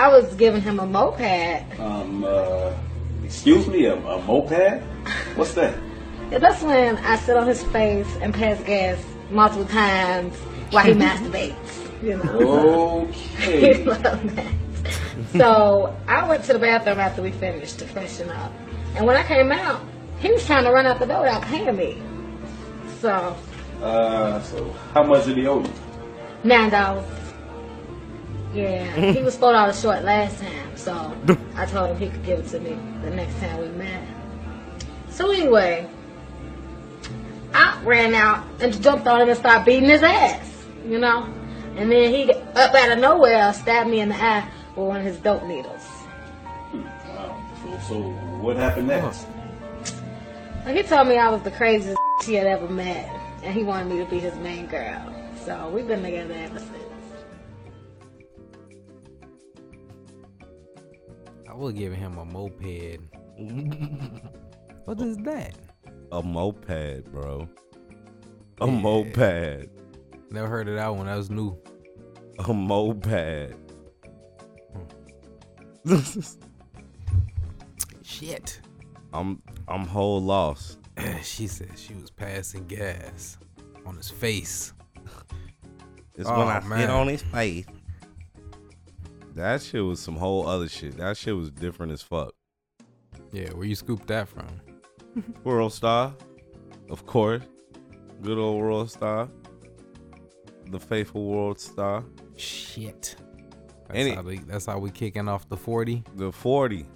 I was giving him a moped. Um, uh, excuse me, a, a moped? What's that? Yeah, that's when I sit on his face and pass gas multiple times while he masturbates. You know. Okay. He loved that. So I went to the bathroom after we finished to freshen up. And when I came out, he was trying to run out the door without paying me. So, Uh, so how much did he owe you? nine dollars. Yeah, he was four dollars short last time, so I told him he could give it to me the next time we met. So anyway, I ran out and jumped on him and started beating his ass, you know. And then he up out of nowhere stabbed me in the eye with one of his dope needles. Wow. So, so what happened next? Like he told me I was the craziest he had ever met, and he wanted me to be his main girl. So we've been together ever since. Was giving him a moped. what is that? A moped, bro. A Yeah. moped. Never heard of that one. That was new. A moped. Shit. I'm I'm whole lost. she said she was passing gas on his face. It's Oh, when I man. sit on his face. That shit was some whole other shit. That shit was different as fuck. Yeah, where you scooped that from? World Star, of course. Good old World Star. The faithful World Star. Shit. That's, Any- how, they, that's how we kicking off the 40. The 40.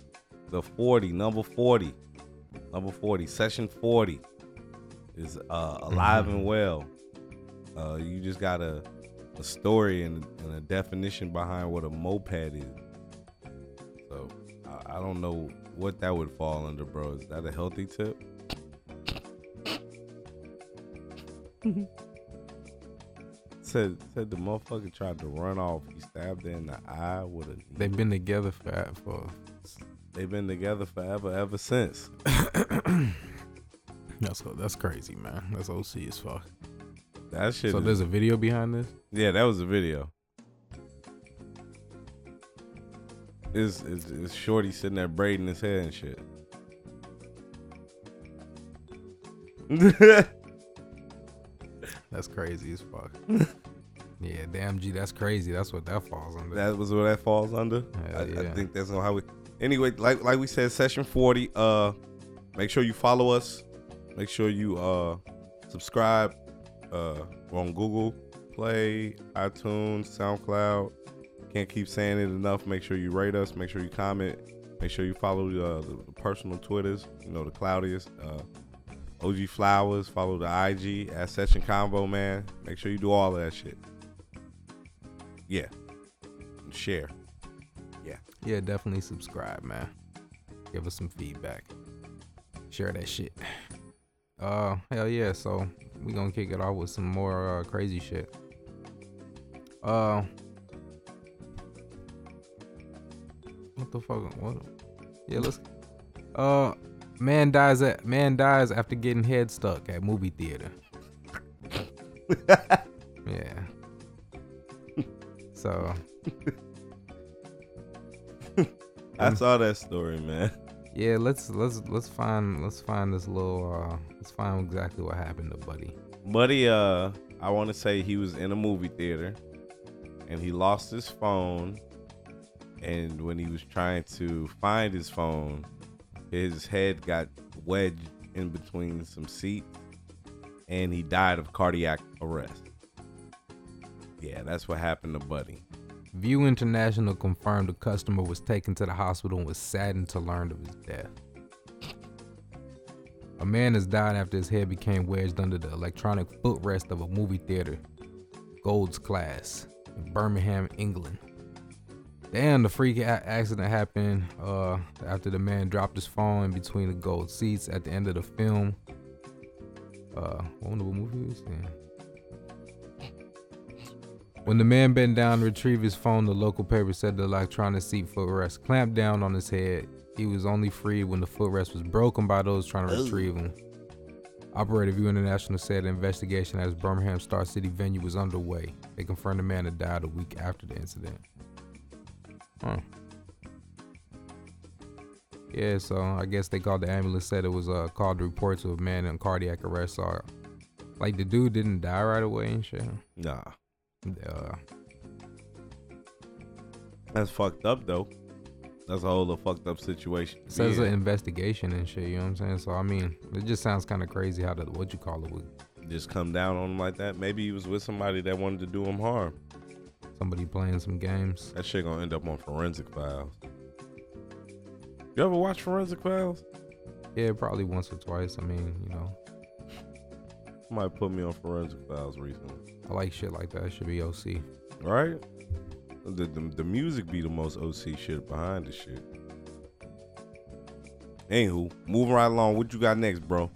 The 40. Number 40. Number 40. Session 40 is uh, alive and well. Uh, you just got a, story and, and a definition behind what a moped is. So I, I don't know what that would fall under, bro. Is that a healthy tip? said said the motherfucker tried to run off. He stabbed her in the eye with a. They've been together for for They've been together forever, ever since. that's that's crazy, man. That's OC as fuck. That shit. So is- there's a video behind this. yeah, that was a video. Is is is Shorty sitting there braiding his hair and shit? That's crazy as fuck. yeah, damn G, that's crazy. That's what that falls under. that was what that falls under. I, I think that's how we. Anyway, like like we said, session forty. Uh, make sure you follow us. Make sure you uh subscribe. Uh, we're on Google Play, iTunes, SoundCloud. Can't keep saying it enough. Make sure you rate us. Make sure you comment. Make sure you follow uh, the, the personal Twitters. You know the cloudiest. Uh, OG Flowers. Follow the IG at Session Combo Man. Make sure you do all of that shit. Yeah. Share. Yeah. yeah, definitely subscribe, man. Give us some feedback. Share that shit. Uh, hell yeah. So we gonna kick it off with some more uh, crazy shit. Uh, what the fuck? What? Yeah, let's. Uh, man dies at man dies after getting head stuck at movie theater. yeah. So I saw that story, man. yeah, let's let's let's find let's find this little uh let's find exactly what happened to Buddy. Buddy, uh, I want to say he was in a movie theater and he lost his phone. And when he was trying to find his phone, his head got wedged in between some seats and he died of cardiac arrest. Yeah, that's what happened to Buddy. Vue International confirmed the customer was taken to the hospital and was saddened to learn of his death. A man has died after his head became wedged under the electronic footrest of a movie theater, Gold's Class, in Birmingham, England. Damn, the freak accident happened uh, after the man dropped his phone in between the gold seats at the end of the film. Uh, I wonder what movie it was in. When the man bent down to retrieve his phone, the local paper said the electronic seat footrest clamped down on his head. He was only freed when the footrest was broken by those trying to retrieve him. Operator Vue International said an investigation at his Birmingham Star City venue was underway. They confirmed the man had died a week after the incident. Huh. Yeah, so I guess they called the ambulance. Said it was uh, called reports of a man in cardiac arrest. So, like the dude didn't die right away and shit. Nah, Uh, that's fucked up though. That's a whole fucked up situation. it says Yeah. an investigation and shit. You know what I'm saying? So I mean, it just sounds kind of crazy how the what you call it would just come down on him like that. Maybe he was with somebody that wanted to do him harm. somebody playing some games. That shit gonna end up on Forensic Files. You ever watch Forensic Files? Yeah, probably once or twice. I mean, you know, Somebody put me on Forensic Files recently. I like shit like that. It should be OC. Right? The, the, the music be the most OC shit behind the shit. Anywho, moving right along. What you got next, bro?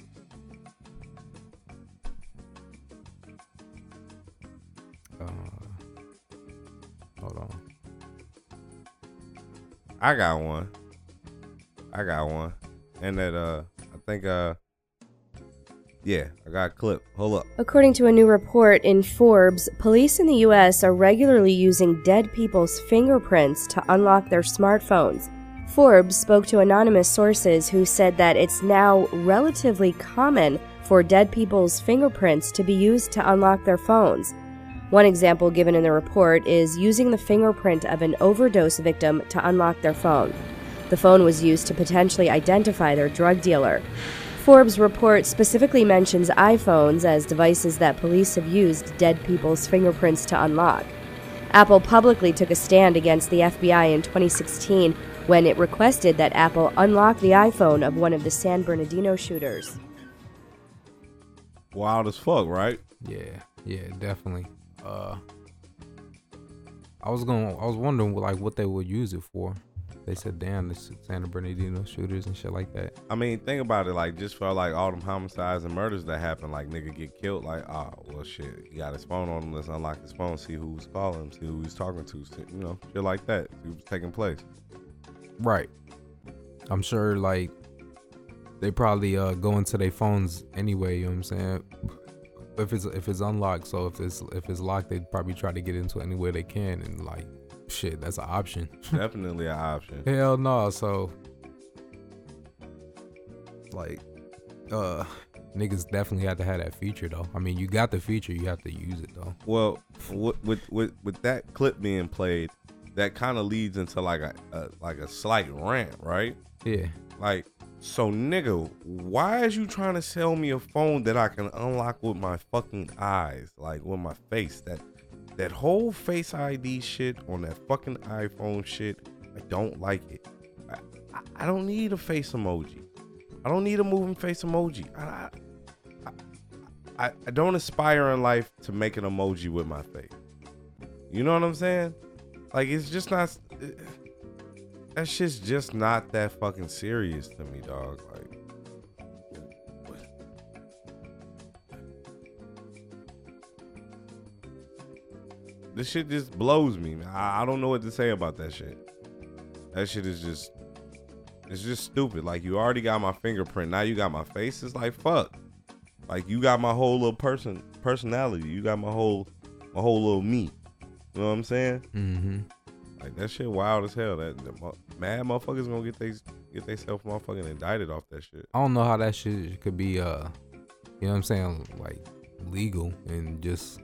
Uh, hold on. I got one. I got one. And that uh I think uh yeah, I got a clip. Hold up. According to a new report in Forbes, police in the US are regularly using dead people's fingerprints to unlock their smartphones. Forbes spoke to anonymous sources who said that it's now relatively common for dead people's fingerprints to be used to unlock their phones. One example given in the report is using the fingerprint of an overdose victim to unlock their phone. The phone was used to potentially identify their drug dealer. Forbes report specifically mentions iPhones as devices that police have used dead people's fingerprints to unlock. Apple publicly took a stand against the FBI in 2016 when it requested that Apple unlock the iPhone of one of the San Bernardino shooters. Wild as fuck, right? Yeah, yeah, definitely. Uh, I was going. to I was wondering like what they would use it for. They said, "Damn, this Santa Bernardino shooters and shit like that." I mean, think about it. Like, just for like all them homicides and murders that happen, like nigga get killed. Like, oh well, shit. He got his phone on him. Let's unlock his phone, see who was calling him, see who he's talking to. You know, shit like that. See what's taking place. Right. I'm sure like they probably uh go into their phones anyway, you know what I'm saying? If it's if it's unlocked, so if it's if it's locked, they'd probably try to get into it any way they can and like shit, that's an option. Definitely an option. Hell no, so like uh niggas definitely have to have that feature though. I mean you got the feature, you have to use it though. Well, with with with, with that clip being played, that kind of leads into like a, a like a slight rant, right? Yeah. Like, so nigga, why is you trying to sell me a phone that I can unlock with my fucking eyes, like with my face? That that whole Face ID shit on that fucking iPhone shit, I don't like it. I, I, don't need a face emoji. I don't need a moving face emoji. I, I, I, I don't aspire in life to make an emoji with my face. You know what I'm saying? Like it's just not. Eh, that shit's just not that fucking serious to me, dog. Like, this shit just blows me. man. I, I don't know what to say about that shit. That shit is just, it's just stupid. Like you already got my fingerprint, now you got my face. It's like fuck. Like you got my whole little person personality. You got my whole, my whole little me. You know what I'm saying? Mm-hmm. Like that shit wild as hell. That the mad motherfuckers gonna get they get they self motherfucking indicted off that shit. I don't know how that shit could be uh you know what I'm saying, like legal and just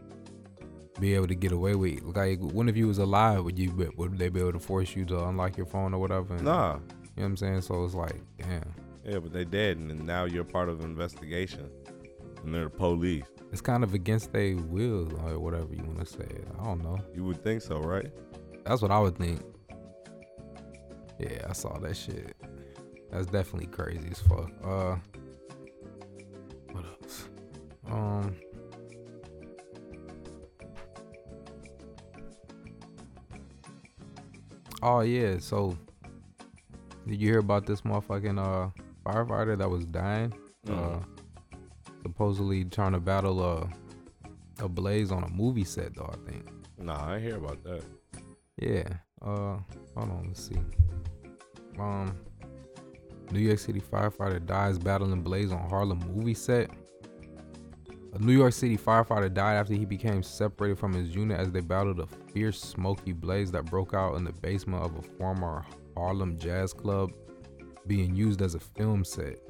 be able to get away with. Like when if you was alive would you be, would they be able to force you to unlock your phone or whatever? And, Nah, You know what I'm saying? So it's like, damn. yeah, but they dead, and now you're part of the investigation, and they're the police. It's kind of against their will or whatever you want to say. I don't know. You would think so, right? That's what I would think. Yeah, I saw that shit. That's definitely crazy as fuck. Uh, what else? Um, oh yeah. So, did you hear about this motherfucking uh firefighter that was dying? Uh, Mhm. supposedly trying to battle uh, a blaze on a movie set, though. I think. Nah, I hear about that. Yeah. Uh, hold on. Let's see. Um, New York City firefighter dies battling blaze on Harlem movie set. A New York City firefighter died after he became separated from his unit as they battled a fierce smoky blaze that broke out in the basement of a former Harlem jazz club being used as a film set.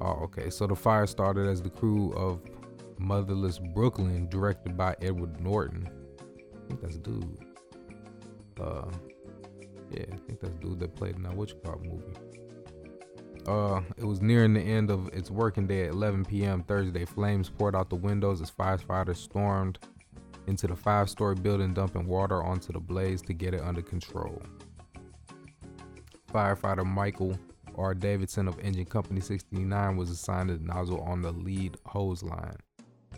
Oh, okay. So the fire started as the crew of Motherless Brooklyn, directed by Edward Norton. I think that's dude. Uh, yeah, I think that's dude that played in that Witchcraft movie. Uh, it was nearing the end of its working day at 11 p.m. Thursday. Flames poured out the windows as firefighters stormed into the five-story building, dumping water onto the blaze to get it under control. Firefighter Michael R. Davidson of Engine Company 69 was assigned a nozzle on the lead hose line.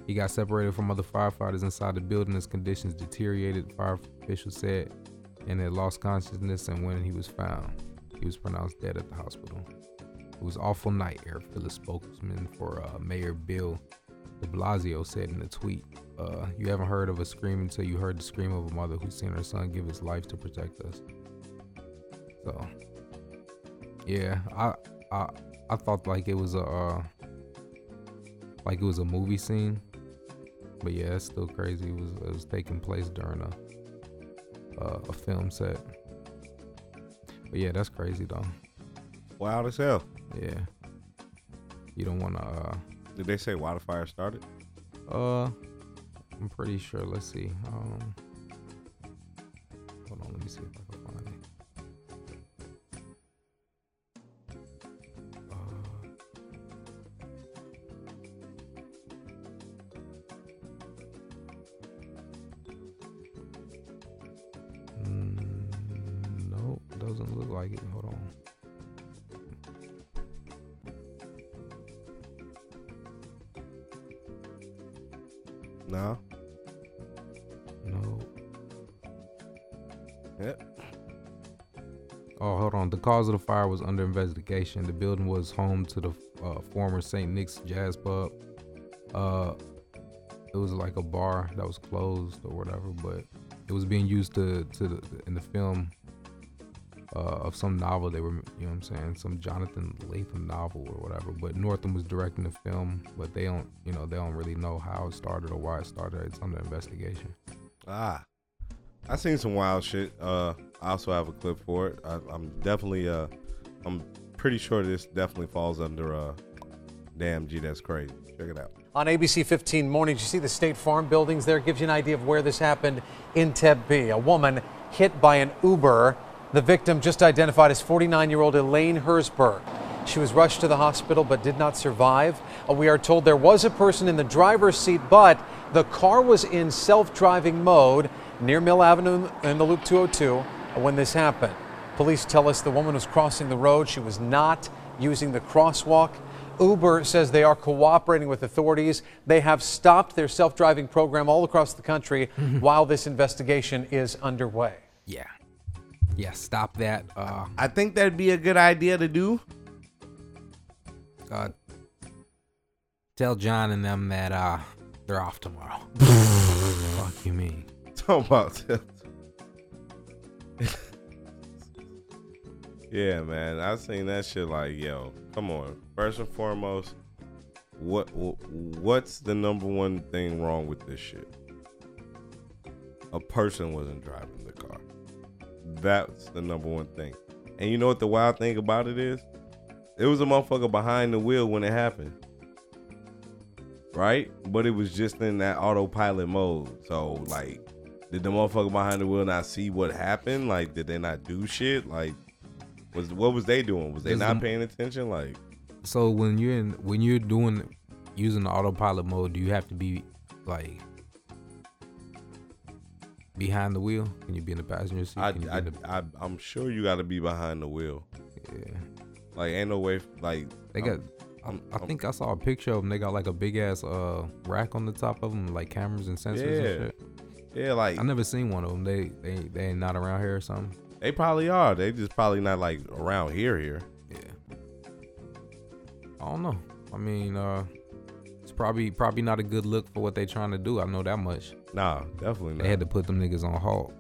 He got separated from other firefighters inside the building as conditions deteriorated, fire officials said, and had lost consciousness. And when he was found, he was pronounced dead at the hospital. Was awful night, Eric Phillips spokesman for uh, Mayor Bill de Blasio said in a tweet. Uh, you haven't heard of a scream until you heard the scream of a mother who's seen her son give his life to protect us. So, yeah, I I I thought like it was a uh, like it was a movie scene, but yeah, it's still crazy. It was it was taking place during a uh, a film set. But yeah, that's crazy though. Wild as hell. Yeah, you don't want to. Uh, Did they say why the fire started? uh, I'm pretty sure. Let's see. Um, hold on, let me see if I can find it. Cause of the fire was under investigation. The building was home to the uh, former St. Nick's Jazz Pub. Uh, it was like a bar that was closed or whatever, but it was being used to to the, in the film uh, of some novel they were, you know, what I'm saying, some Jonathan Lethem novel or whatever. But Northam was directing the film, but they don't, you know, they don't really know how it started or why it started. It's under investigation. Ah, I seen some wild shit. Uh, I also have a clip for it. I, I'm definitely uh, I'm pretty sure this definitely falls under uh, damn G. That's crazy. Check it out. On ABC 15 Mornings, you see the State Farm buildings there. Gives you an idea of where this happened in Tempe. A woman hit by an Uber. The victim just identified as 49 year old Elaine Herzberg. She was rushed to the hospital but did not survive. Uh, we are told there was a person in the driver's seat, but the car was in self driving mode near Mill Avenue in the Loop 202 when this happened. Police tell us the woman was crossing the road. She was not using the crosswalk. Uber says they are cooperating with authorities. They have stopped their self driving program all across the country while this investigation is underway. Yeah, yeah. Stop that. Uh, I think that'd be a good idea to do. uh, tell John and them that uh, they're off tomorrow. Fuck you mean? Talking about. yeah, man. I seen that shit. Like, yo, come on. First and foremost, what what's the number one thing wrong with this shit? A person wasn't driving the car. That's the number one thing. And you know what the wild thing about it is? It was a motherfucker behind the wheel when it happened. Right? But it was just in that autopilot mode. So like did the motherfucker behind the wheel not see what happened? Like, did they not do shit? Like, was what was they doing? Was they There's not paying attention? Like, So when you're in when you're doing using the autopilot mode, do you have to be like behind the wheel? Can you be in the passenger seat? I, Can you be I, the- I, I'm sure you got to be behind the wheel. yeah. Like, ain't no way. Like, They got. I'm- I I'm- think I saw a picture of them. They got like a big ass uh rack on the top of them, like cameras and sensors Yeah. and shit. Yeah, like I never seen one of them. They they they ain't not around here or something. they probably are. They just probably not like around here. Here. Yeah. I don't know. I mean, uh, it's probably probably not a good look for what they trying to do. I know that much. Nah, definitely not. They had to put them niggas on halt.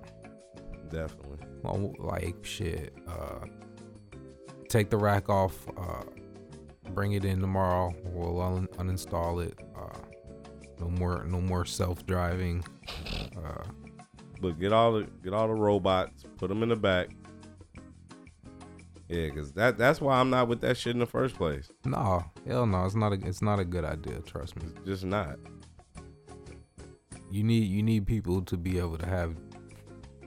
definitely. Well, like shit. Uh, take the rack off. Uh, bring it in tomorrow. We'll un- uninstall it. Uh, no more, no more self-driving. Uh, But get all the get all the robots, put them in the back. Yeah, cause that that's why I'm not with that shit in the first place. no, hell no. It's not a, it's not a good idea. Trust me. It's just not. You need, you need people to be able to have,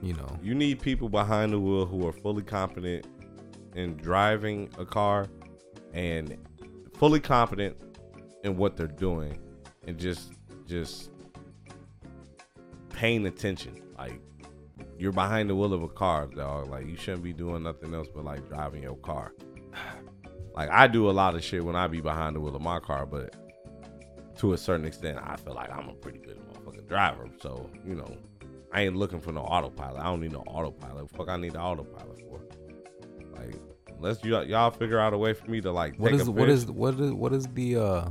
you know, You need people behind the wheel who are fully competent in driving a car and fully competent in what they're doing and just just paying attention. Like you're behind the wheel of a car, dog. Like you shouldn't be doing nothing else but like driving your car. Like I do a lot of shit when I be behind the wheel of my car, but to a certain extent, I feel like I'm a pretty good motherfucking driver. So you know, I ain't looking for no autopilot. I don't need no autopilot. Fuck, I need the autopilot for. Like, unless you y'all figure out a way for me to like what take is a what is what is what is the uh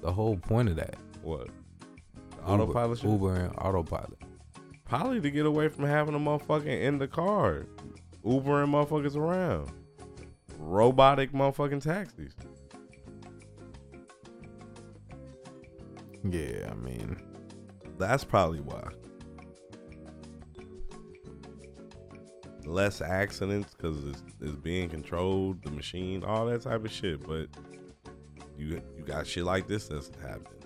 the whole point of that? what autopilot shit? Uber and autopilot. Probably to get away from having a motherfucking in the car, Ubering motherfuckers around, robotic motherfucking taxis. Yeah, I mean, That's probably why. Less accidents because it's, it's being controlled, the machine, all that type of shit. But you you got shit like this that's happening.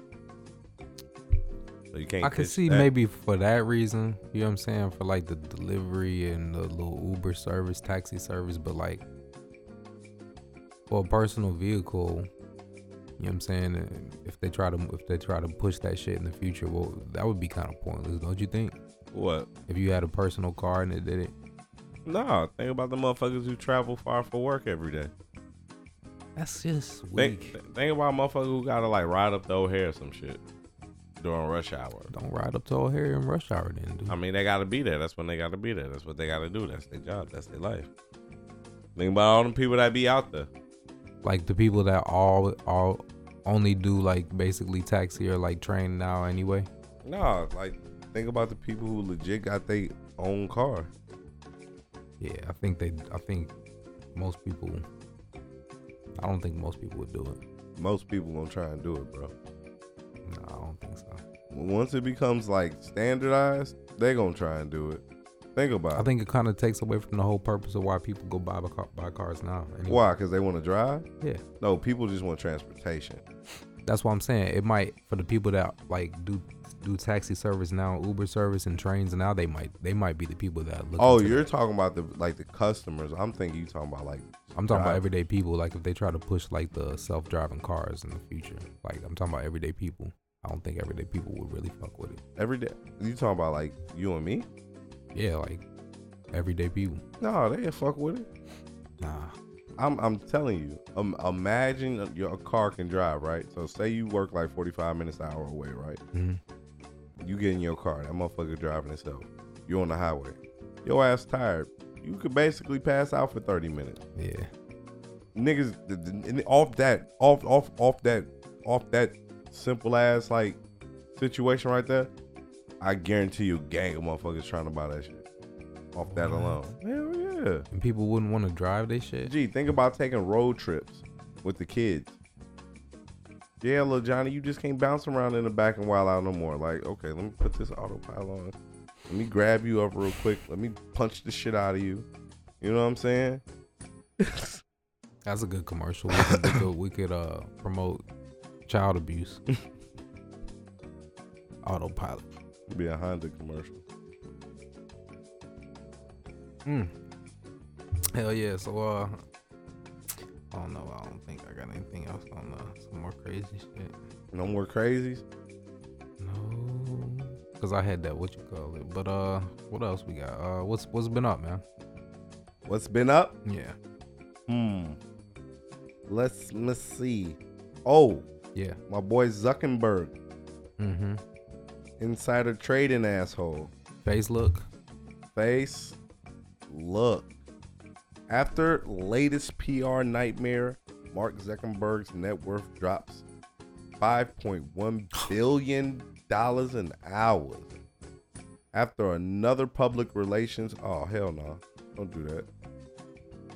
So you can't. I could see that. maybe for that reason. You know what I'm saying? For like the delivery and the little Uber service, taxi service, but like for a personal vehicle, you know what I'm saying? If they try to if they try to push that shit in the future, well, that would be kind of pointless, don't you think? what. If you had a personal car and it did it, No, think about the motherfuckers who travel far for work every day. that's just Think, weak. think about motherfuckers who gotta like ride up the O'Hare or some shit during rush hour. Don't ride up to O'Hare in rush hour, then, dude. I mean, they gotta be there. That's when they gotta be there. That's what they gotta do. That's their job. That's their life. Think about all the people that be out there. like the people that all all only do like basically taxi or like train now anyway. No, like think about the people who legit got their own car. Yeah, I think they. I think most people. I don't think most people would do it. Most people gonna try and do it, bro. No, I don't think so. Once it becomes like standardized, they're gonna try and do it. Think about I it. I think it kind of takes away from the whole purpose of why people go buy buy cars now. anyway. Why? Because they want to drive? Yeah, No, people just want transportation. That's what I'm saying. It might for the people that like do do taxi service now, Uber service and trains now. They might they might be the people that look. Oh, you're that. talking about the like the customers. I'm thinking you talking about like I'm talking about everyday people. Like if they try to push like the self driving cars in the future. Like I'm talking about everyday people. I don't think everyday people would really fuck with it. every day. You talking about like you and me? Yeah, like everyday people. No, they ain't fuck with it. Nah. I'm I'm telling you. Um, imagine your car can drive, right? So say you work like 45 minutes an hour away, right? Mhm. You get in your car, that motherfucker driving itself. You on the highway. Your ass tired. You could basically pass out for 30 minutes. Yeah. Niggas th- th- and off that off off off that off that simple ass like situation right there. I guarantee you, a gang of motherfuckers trying to buy that shit. Off that alone. Hell yeah. And people wouldn't want to drive their shit. Gee, think about taking road trips with the kids. Yeah, little Johnny, you just can't bounce around in the back and wild out no more. Like, okay, let me put this autopilot on. Let me grab you up real quick. Let me punch the shit out of you. You know what I'm saying? That's a good commercial. We could, we could, we could uh, promote child abuse. Autopilot. Be a Honda commercial. Mm. Hell yeah. So uh, I don't know. I don't think I got anything else on uh, some more crazy shit. No more crazies. No, because I had that. What you call it? But uh, what else we got? Uh, what's what's been up, man? What's been up? Yeah. Hmm. Let's let's see. Oh, Yeah. my boy Zuckerberg, Mm-hmm. insider trading asshole. Face look. face look. After latest PR nightmare, Mark Zuckerberg's net worth drops 5.1 billion dollars an hour. After another public relations, oh hell no, don't do that.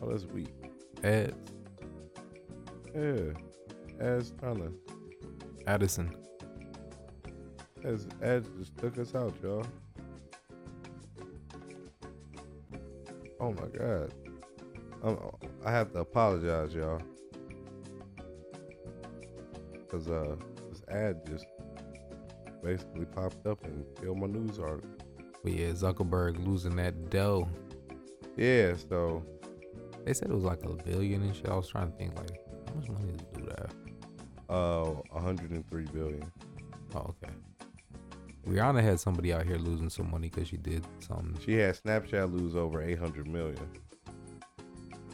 Oh, that's weak. Ads. Yeah. As trying to Addison. as Ed just took us out, y'all. Oh my god. Um, I have to apologize, y'all. Cause uh this ad just basically popped up and killed my news article. But yeah, Zuckerberg losing that dough. Yeah, so They said it was like a billion and shit. I was trying to think like how much money does do that? uh 103 billion. Oh, okay. Rihanna had somebody out here losing some money because she did something She had Snapchat lose over 800 million.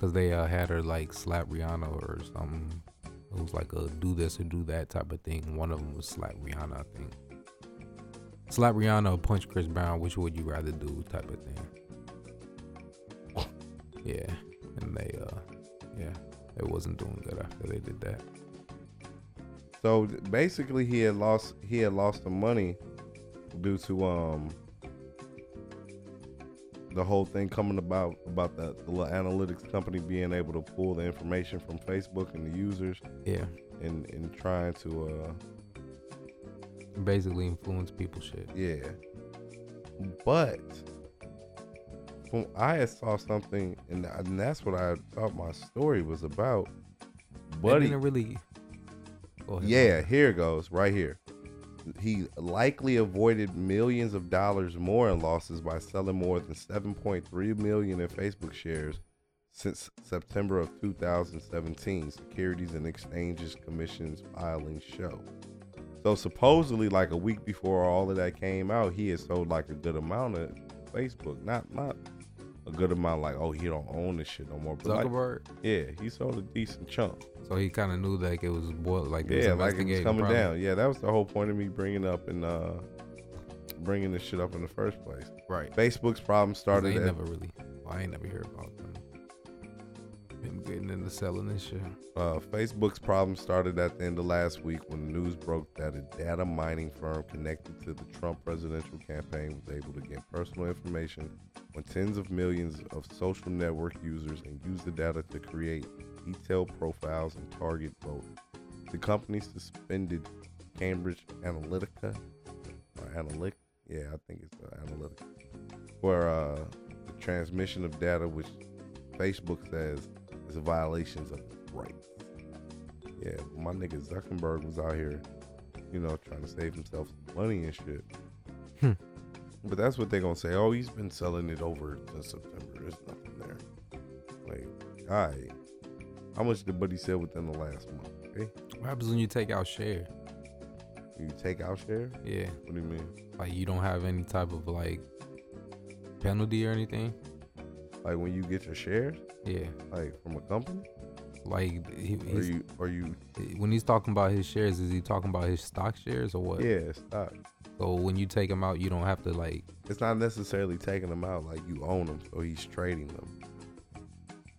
Because they uh, had her like slap Rihanna or something. It was like a do this or do that type of thing. One of them was slap Rihanna, I think. Slap Rihanna or punch Chris Brown. Which would you rather do? Type of thing. Yeah, and they uh, yeah, it wasn't doing good after they did that. So basically, he had lost he had lost some money due to um the whole thing coming about about the, the little analytics company being able to pull the information from Facebook and the users Yeah, and and trying to uh basically influence people shit. yeah. But from I had saw something and, and that's what I thought my story was about. But Buddy, didn't really. Yeah, here it goes, right here. He likely avoided millions of dollars more in losses by selling more than 7.3 million in Facebook shares since September of 2017. Securities and Exchanges Commission's filings show. So supposedly, like a week before all of that came out, he had sold like a good amount of Facebook. Not not a good amount, like oh he don't own this shit no more. But like, Zuckerberg. yeah, he sold a decent chunk. So he kind of knew like it was like it was Yeah, like it was coming probably. down. Yeah, that was the whole point of me bringing up and uh bringing this shit up in the first place. Right. Facebook's problem started. I never really. Well, I ain't never hear about Him getting into selling this shit. uh, Facebook's problem started at the end of last week when news broke that a data mining firm connected to the Trump presidential campaign was able to get personal information on tens of millions of social network users and use the data to create detailed profiles and target vote. The company suspended Cambridge Analytica or yeah, I think it's uh, Analytica, for uh, the transmission of data, which Facebook says a violations of rights. Yeah, my nigga Zuckerberg was out here, you know, trying to save himself money and shit. Hmm. But that's what they're gonna say. Oh, he's been selling it over since September. There's nothing there. Like, all right. How much did Buddy sell within the last month? Okay. What happens when you take out share? You take out share? Yeah, What do you mean? like you don't have any type of like penalty or anything. Like when you get your shares, Yeah, like from a company, like he, he's, you, or you, when he's talking about his shares, is he talking about his stock shares or what? yeah, stock. So when you take them out, you don't have to like. It's not necessarily taking them out like you own them, so he's trading them.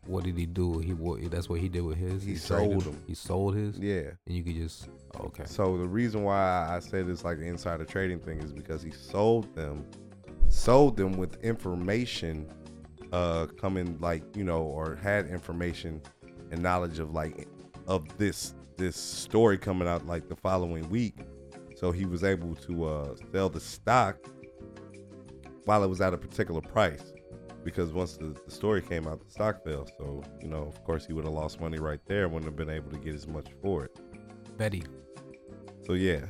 What did he do? He what? That's what he did with his. He sold them. He sold his. Yeah. And you could just. okay. So the reason why I said it's like an insider trading thing is because he sold them, sold them with information, uh, coming like you know, or had information and knowledge of like of this this story coming out like the following week. So he was able to uh, sell the stock while it was at a particular price. Because once the, the story came out, the stock fell. So, you know, of course, he would have lost money right there, wouldn't have been able to get as much for it. Betty. So yeah.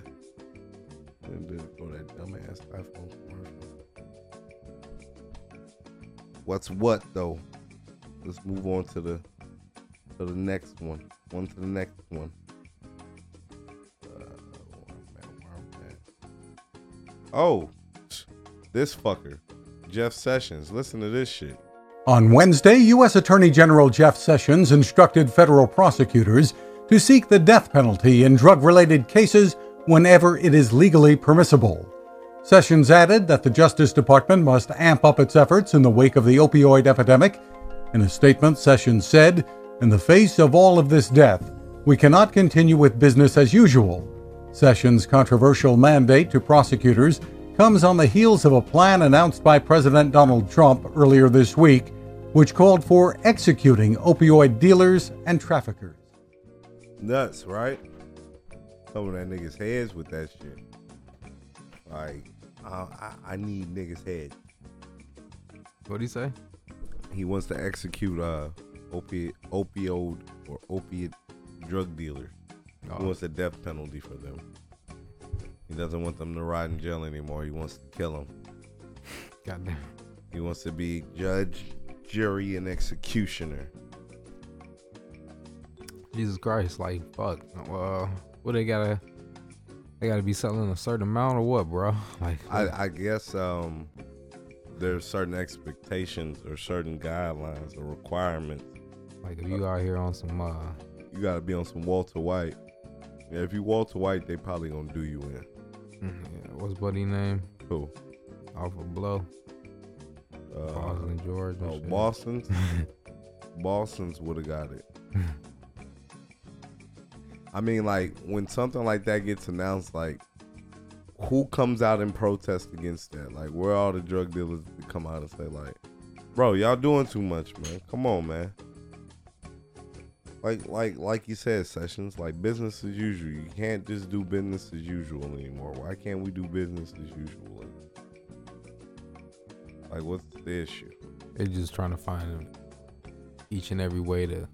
And then go that dumbass iPhone commercial. What's what though? Let's move on to the to the next one. One to the next one. Uh. Oh, this fucker, Jeff Sessions. Listen to this shit. On Wednesday, U.S. Attorney General Jeff Sessions instructed federal prosecutors to seek the death penalty in drug related cases whenever it is legally permissible. Sessions added that the Justice Department must amp up its efforts in the wake of the opioid epidemic. In a statement, Sessions said, In the face of all of this death, we cannot continue with business as usual. Sessions' controversial mandate to prosecutors comes on the heels of a plan announced by President Donald Trump earlier this week, which called for executing opioid dealers and traffickers. Nuts, right? Some of that niggas' heads with that shit. Like, uh, I, I need niggas' head. What'd he say? He wants to execute uh opiate, opioid or opiate drug dealers. Oh. He wants a death penalty for them. He doesn't want them to rot in jail anymore. He wants to kill them. Goddamn. He wants to be judge, jury, and executioner. Jesus Christ, like fuck. Well, what they gotta they gotta be selling a certain amount or what, bro? Like I, I guess um, there's certain expectations or certain guidelines or requirements. like if you out here on some uh You got to be on some Walter White. Yeah, if you Walter White, they probably gonna do you in. yeah, what's buddy name? Who? Off of blow. Uh, Boston George. oh. Boston's. Boston's would have got it. I mean, like when something like that gets announced, like who comes out and protest against that? Like where all the drug dealers come out and say, like, bro, y'all doing too much, man. Come on, man. Like, like, like you said, sessions. Like business as usual. You can't just do business as usual anymore. Why can't we do business as usual? Like, what's the issue? They're just trying to find each and every way to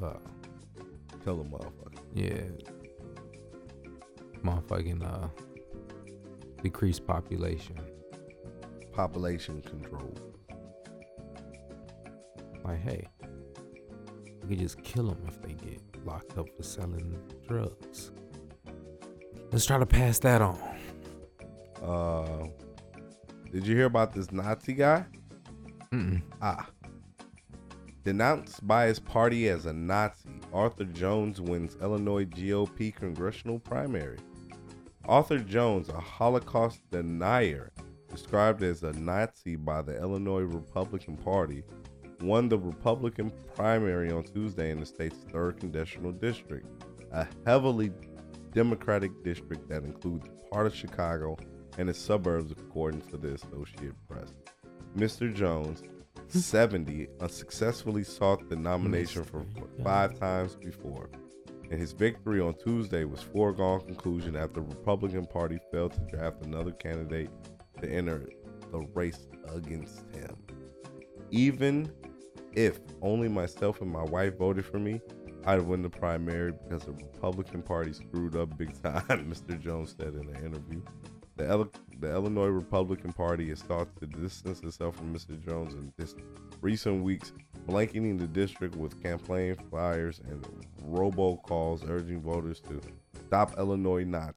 uh Tell them, motherfucker. yeah motherfucking uh decrease population. Population control. Like, hey, we could just kill them if they get locked up for selling drugs. Let's try to pass that on. Uh, did you hear about this Nazi guy? Mm-mm. Ah. Denounced by his party as a Nazi, Arthur Jones wins Illinois GOP congressional primary. Arthur Jones, a Holocaust denier, described as a Nazi by the Illinois Republican Party, won the Republican primary on Tuesday in the state's third congressional district, a heavily Democratic district that includes part of Chicago and its suburbs, according to the Associated Press. Mr. Jones, 70, unsuccessfully sought the nomination for five times before, and his victory on Tuesday was foregone conclusion after the Republican Party failed to draft another candidate to enter the race against him. Even if only myself and my wife voted for me, I'd win the primary because the Republican Party screwed up big time, Mr. Jones said in an interview. The, the Illinois Republican Party has sought to distance itself from Mr. Jones in this recent weeks, blanketing the district with campaign flyers and robocalls urging voters to stop Illinois Nazis.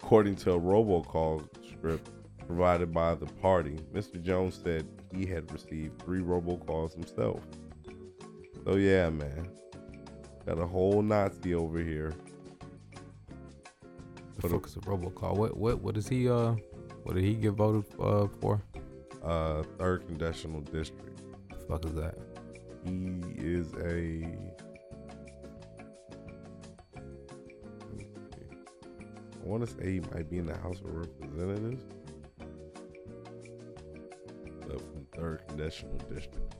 According to a robocall script provided by the party, Mr. Jones said he had received three robocalls himself. So yeah, man, got a whole Nazi over here. The a- is a robocall? What what what is he uh what did he get voted uh for? Uh, third congressional district. The fuck is that? He is a. let me see. I want to say he might be in the House of Representatives. Uh, from third congressional district.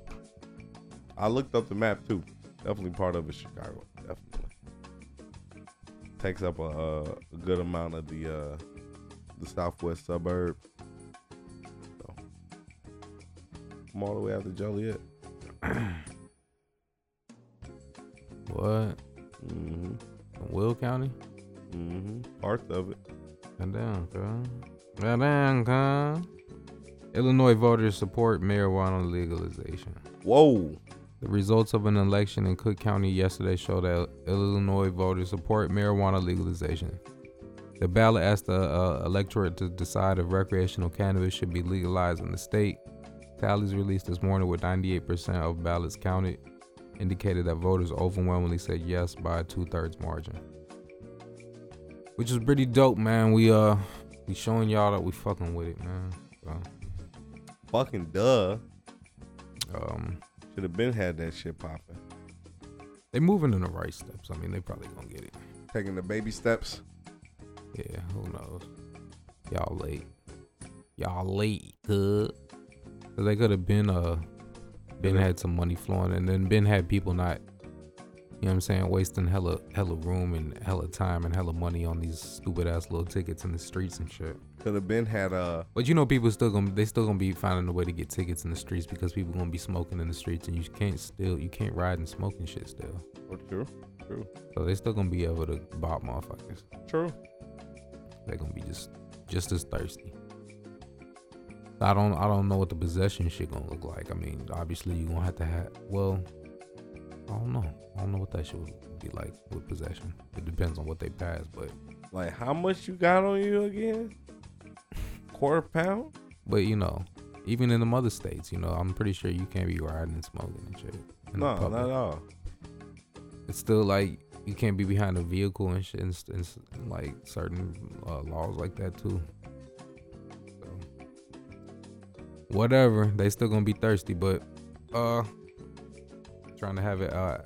I looked up the map too. Definitely part of it, Chicago. Definitely takes up a, a, a good amount of the uh, the southwest suburb. So, I'm all the way out to Joliet. What? Mm-hmm. Will County? Mm-hmm. Parts of it. Goddamn, cuz. Goddamn, cuz. Illinois voters support marijuana legalization. Whoa. The results of an election in Cook County yesterday show that Illinois voters support marijuana legalization. The ballot asked the uh, electorate to decide if recreational cannabis should be legalized in the state. Tallies released this morning with 98% of ballots counted indicated that voters overwhelmingly said yes by a two-thirds margin. Which is pretty dope, man. We uh we showing y'all that we fucking with it, man. So, Fucking duh. um Should have been had that shit popping. they moving in the right steps. I mean, they probably gonna get it. Taking the baby steps. Yeah, who knows? Y'all late. Y'all late. Cause they could have been uh been had some money flowing and then been had people not You know what I'm saying? Wasting hella hella room and hella time and hella money on these stupid ass little tickets in the streets and shit. Could have been had a. But you know, people still gonna they still gonna be finding a way to get tickets in the streets because people gonna be smoking in the streets and you can't still you can't ride and smoke and shit still. Oh, true, true, So they still gonna be able to bop motherfuckers. true. They're gonna be just just as thirsty. I don't I don't know what the possession shit gonna look like. I mean, obviously you gonna have to have well, I don't know. I don't know what that shit would be like with possession. It depends on what they pass, but Like how much you got on you again? Quarter pound? but you know, even in the other states, you know, I'm pretty sure you can't be riding and smoking and shit. No, not at all. It's still like you can't be behind a vehicle and shit, and, and and, like certain uh, laws like that too. So, whatever, they still gonna be thirsty, but uh, trying to have it uh,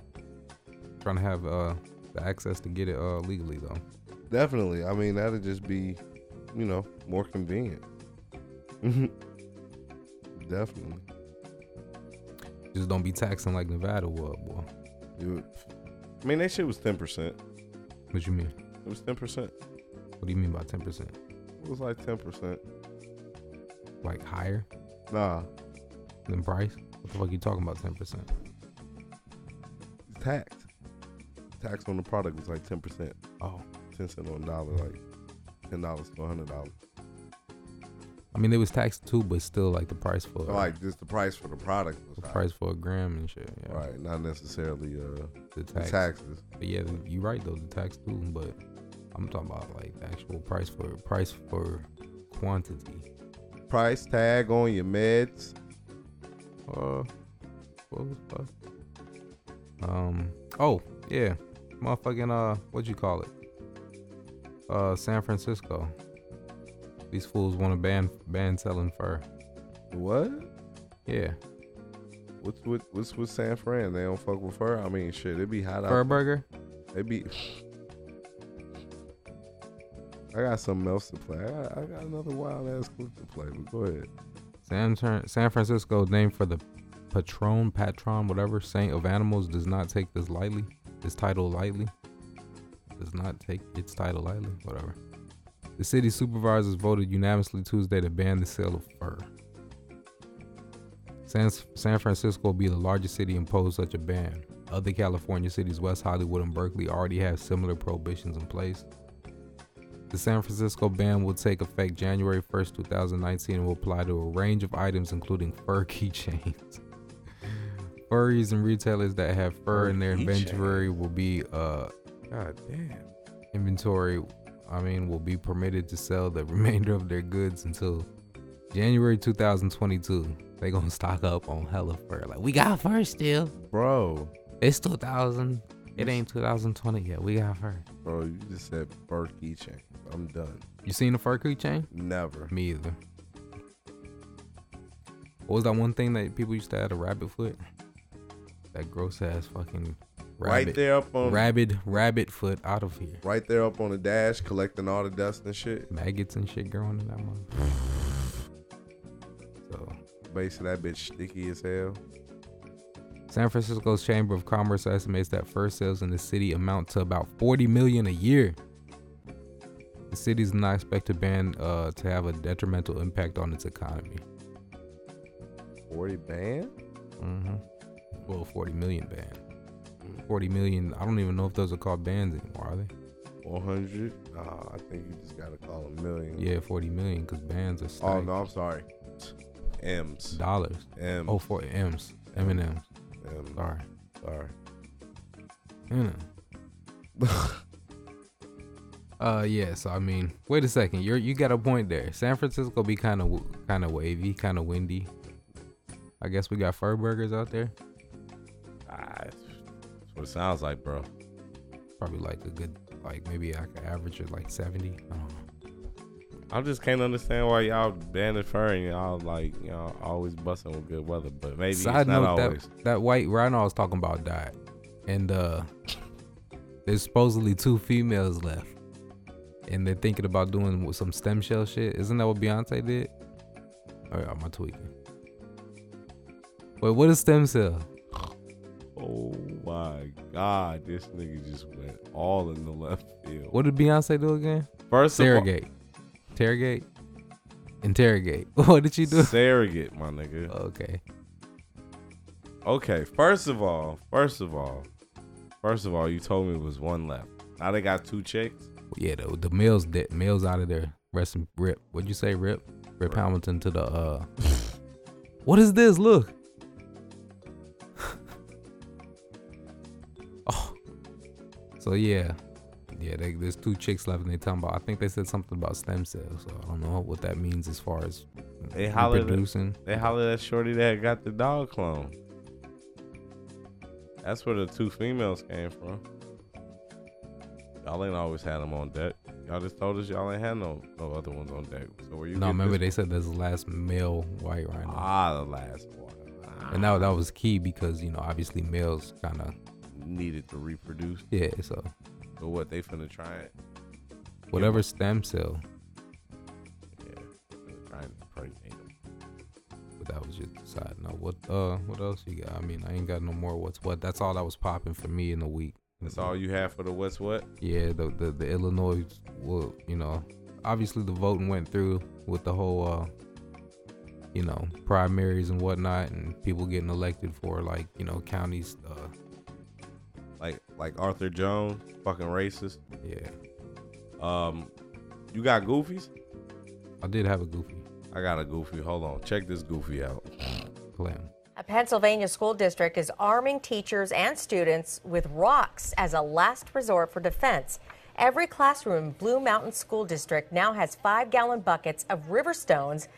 trying to have uh the access to get it uh legally though. Definitely. I mean, that'd just be, you know, more convenient. Definitely. Just don't be taxing like Nevada was, boy. Dude, I mean, that shit was ten percent. What you mean? It was ten percent. What do you mean by ten percent? It was like ten percent. Like higher Nah, than price? What the fuck you talking about? Ten percent? Tax. Tax on the product was like ten percent. Oh, Ten cent on a dollar, like ten dollars to hundred dollars. I mean it was taxed too, but still like the price for Like just the price for the product was the high. price for a gram and shit. Yeah. Right, not necessarily uh The the tax. taxes. But yeah, you're right though, the tax too. But I'm talking about like the actual price for price for quantity. Price tag on your meds. Uh, what was that? Um. Oh yeah, motherfucking uh, what'd you call it? Uh, San Francisco. These fools want to ban ban selling fur. What? Yeah, What's with what's with San Fran? They don't fuck with fur. I mean, shit, it be hot fur out. burger. They be. I got something else to play. I got, I got another wild ass clip to play. But go ahead. San San Francisco, named for the patron, patron, whatever, saint of animals, does not take this lightly. This title lightly. Does not take its title lightly. Whatever. The city supervisors voted unanimously Tuesday to ban the sale of fur. San, San Francisco will be the largest city to impose such a ban. Other California cities, West Hollywood and Berkeley, already have similar prohibitions in place. The San Francisco ban will take effect January 1st, 2019, and will apply to a range of items, including fur keychains. Furries and retailers that have fur in their inventory will be uh God damn. inventory. I mean, will be permitted to sell the remainder of their goods until January 2022. They gonna stock up on hella fur. Like we got fur still. Bro, It's 2000. It ain't 2020 yet. We got fur. bro, you just said fur keychain. I'm done. You seen a fur keychain? Never. Me either. What was that one thing that people used to add a rabbit foot? That gross ass fucking rabbit. Right there up on Rabbit, rabbit foot out of here. right there up on the dash, collecting all the dust and shit. Maggots and shit growing in that mother. So, Base of that bitch sticky as hell. San Francisco's Chamber of Commerce estimates that fur sales in the city amount to about 40 million a year. The city is not expected to ban uh, to have a detrimental impact on its economy. 40 ban? Mm-hmm. Well, 40 million ban. 40 million. I don't even know if those are called bans anymore, are they? 100? Nah, I think you just gotta call them million. Yeah, 40 million because bans are still. Oh no, I'm sorry. M's. dollars. M. Oh, for M's. M and M's. M. Sorry. Sorry. Know. Uh yeah, so I mean, wait a second. You you got a point there. San Francisco be kind of kind of wavy, kind of windy. I guess we got fur burgers out there. Ah, that's what it sounds like, bro. Probably like a good, like maybe I an average it like seventy. I don't know. I just can't understand why y'all and y'all like y'all always busting with good weather, but maybe Side it's not note always. that that white rhino I was talking about died, and uh, there's supposedly two females left, and they're thinking about doing some stem cell shit. Isn't that what Beyonce did? Oh yeah, am I tweaking? Wait, what is stem cell? Oh my god, this nigga just went all in the left field. What did Beyonce do again? First of all, Surrogate. Interrogate. Interrogate. What did she do? surrogate, my nigga. Okay. Okay, first of all, first of all, first of all, you told me it was one left. Now they got two chicks. Yeah, the the males dead. Males out of there. Rest and rip. What'd you say? Rip. Rip Hamilton to the. uh What is this? Look. Oh. So yeah, yeah. They, there's two chicks left, and they talking about. I think they said something about stem cells. So I don't know what that means as far as They hollered at, reproducing. they hollered at Shorty that got the dog clone. That's where the two females came from. Y'all ain't always had them on deck. Y'all just told us y'all ain't had no no other ones on deck. So where you No, remember they said there's the last male white rhino. ah the last one. And that, that was key because, you know, obviously males kind of, needed to reproduce. yeah, so But what they finna try it? whatever stem cell, Yeah, finna try and impregnate them. but that was just side note. What, uh, what else you got? I mean, I ain't got no more what's what. That's all that was popping for me in the week. That's all you have for the what's what? Yeah, the, the, the Illinois, well, you know, obviously the voting went through with the whole, uh, you know, primaries and whatnot and people getting elected for like, you know, counties, uh, Like like Arthur Jones, fucking racist. yeah. Um, you got goofies? I did have a goofy I got a goofy. Hold on, check this goofy out. plan. A Pennsylvania school district is arming teachers and students with rocks as a last resort for defense. Every classroom in Blue Mountain School District now has five gallon buckets of river stones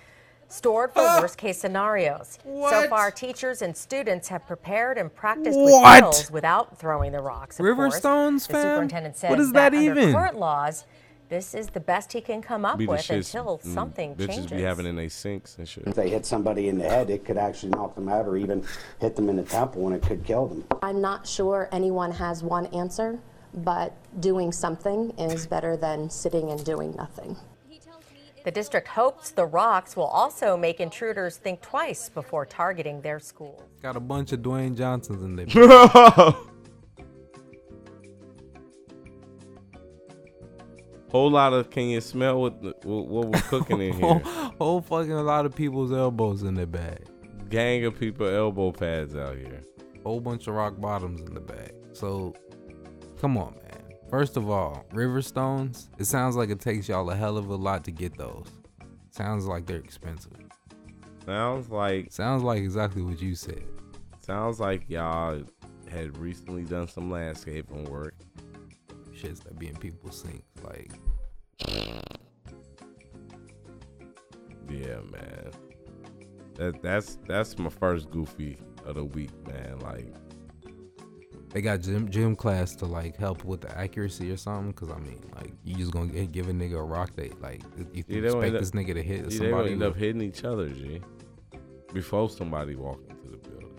stored for worst case scenarios. So far, teachers and students have prepared and practiced What? with drills without throwing the rocks. of River course. stones, The fam? superintendent said What is that under even? current laws, this is the best he can come up with shits until mm, something bitches changes. be having in their sinks and shit. If they hit somebody in the head, it could actually knock them out or even hit them in the temple and it could kill them. I'm not sure anyone has one answer, but doing something is better than sitting and doing nothing. The district hopes the rocks will also make intruders think twice before targeting their schools. Got a bunch of Dwayne Johnsons in there. Whole lot of can you smell what what, what we're cooking in here? whole fucking a lot of people's elbows in their bag. Gang of people elbow pads out here. Whole bunch of rock bottoms in the bag. So, come on, man. First of all, river stones. It sounds like it takes y'all a hell of a lot to get those. Sounds like they're expensive. Sounds like Sounds like exactly what you said. sounds like y'all had recently done some landscaping work. Shits that be in people's sinks. Like, Yeah, man. That that's that's my first goofy of the week, man. Like they got gym gym class to like help with the accuracy or something. Cause I mean, like, you just gonna get, give a nigga a rock that like you Yeah, expect end up- this nigga to hit they somebody. end up hitting each other, G. Before somebody walk into the building.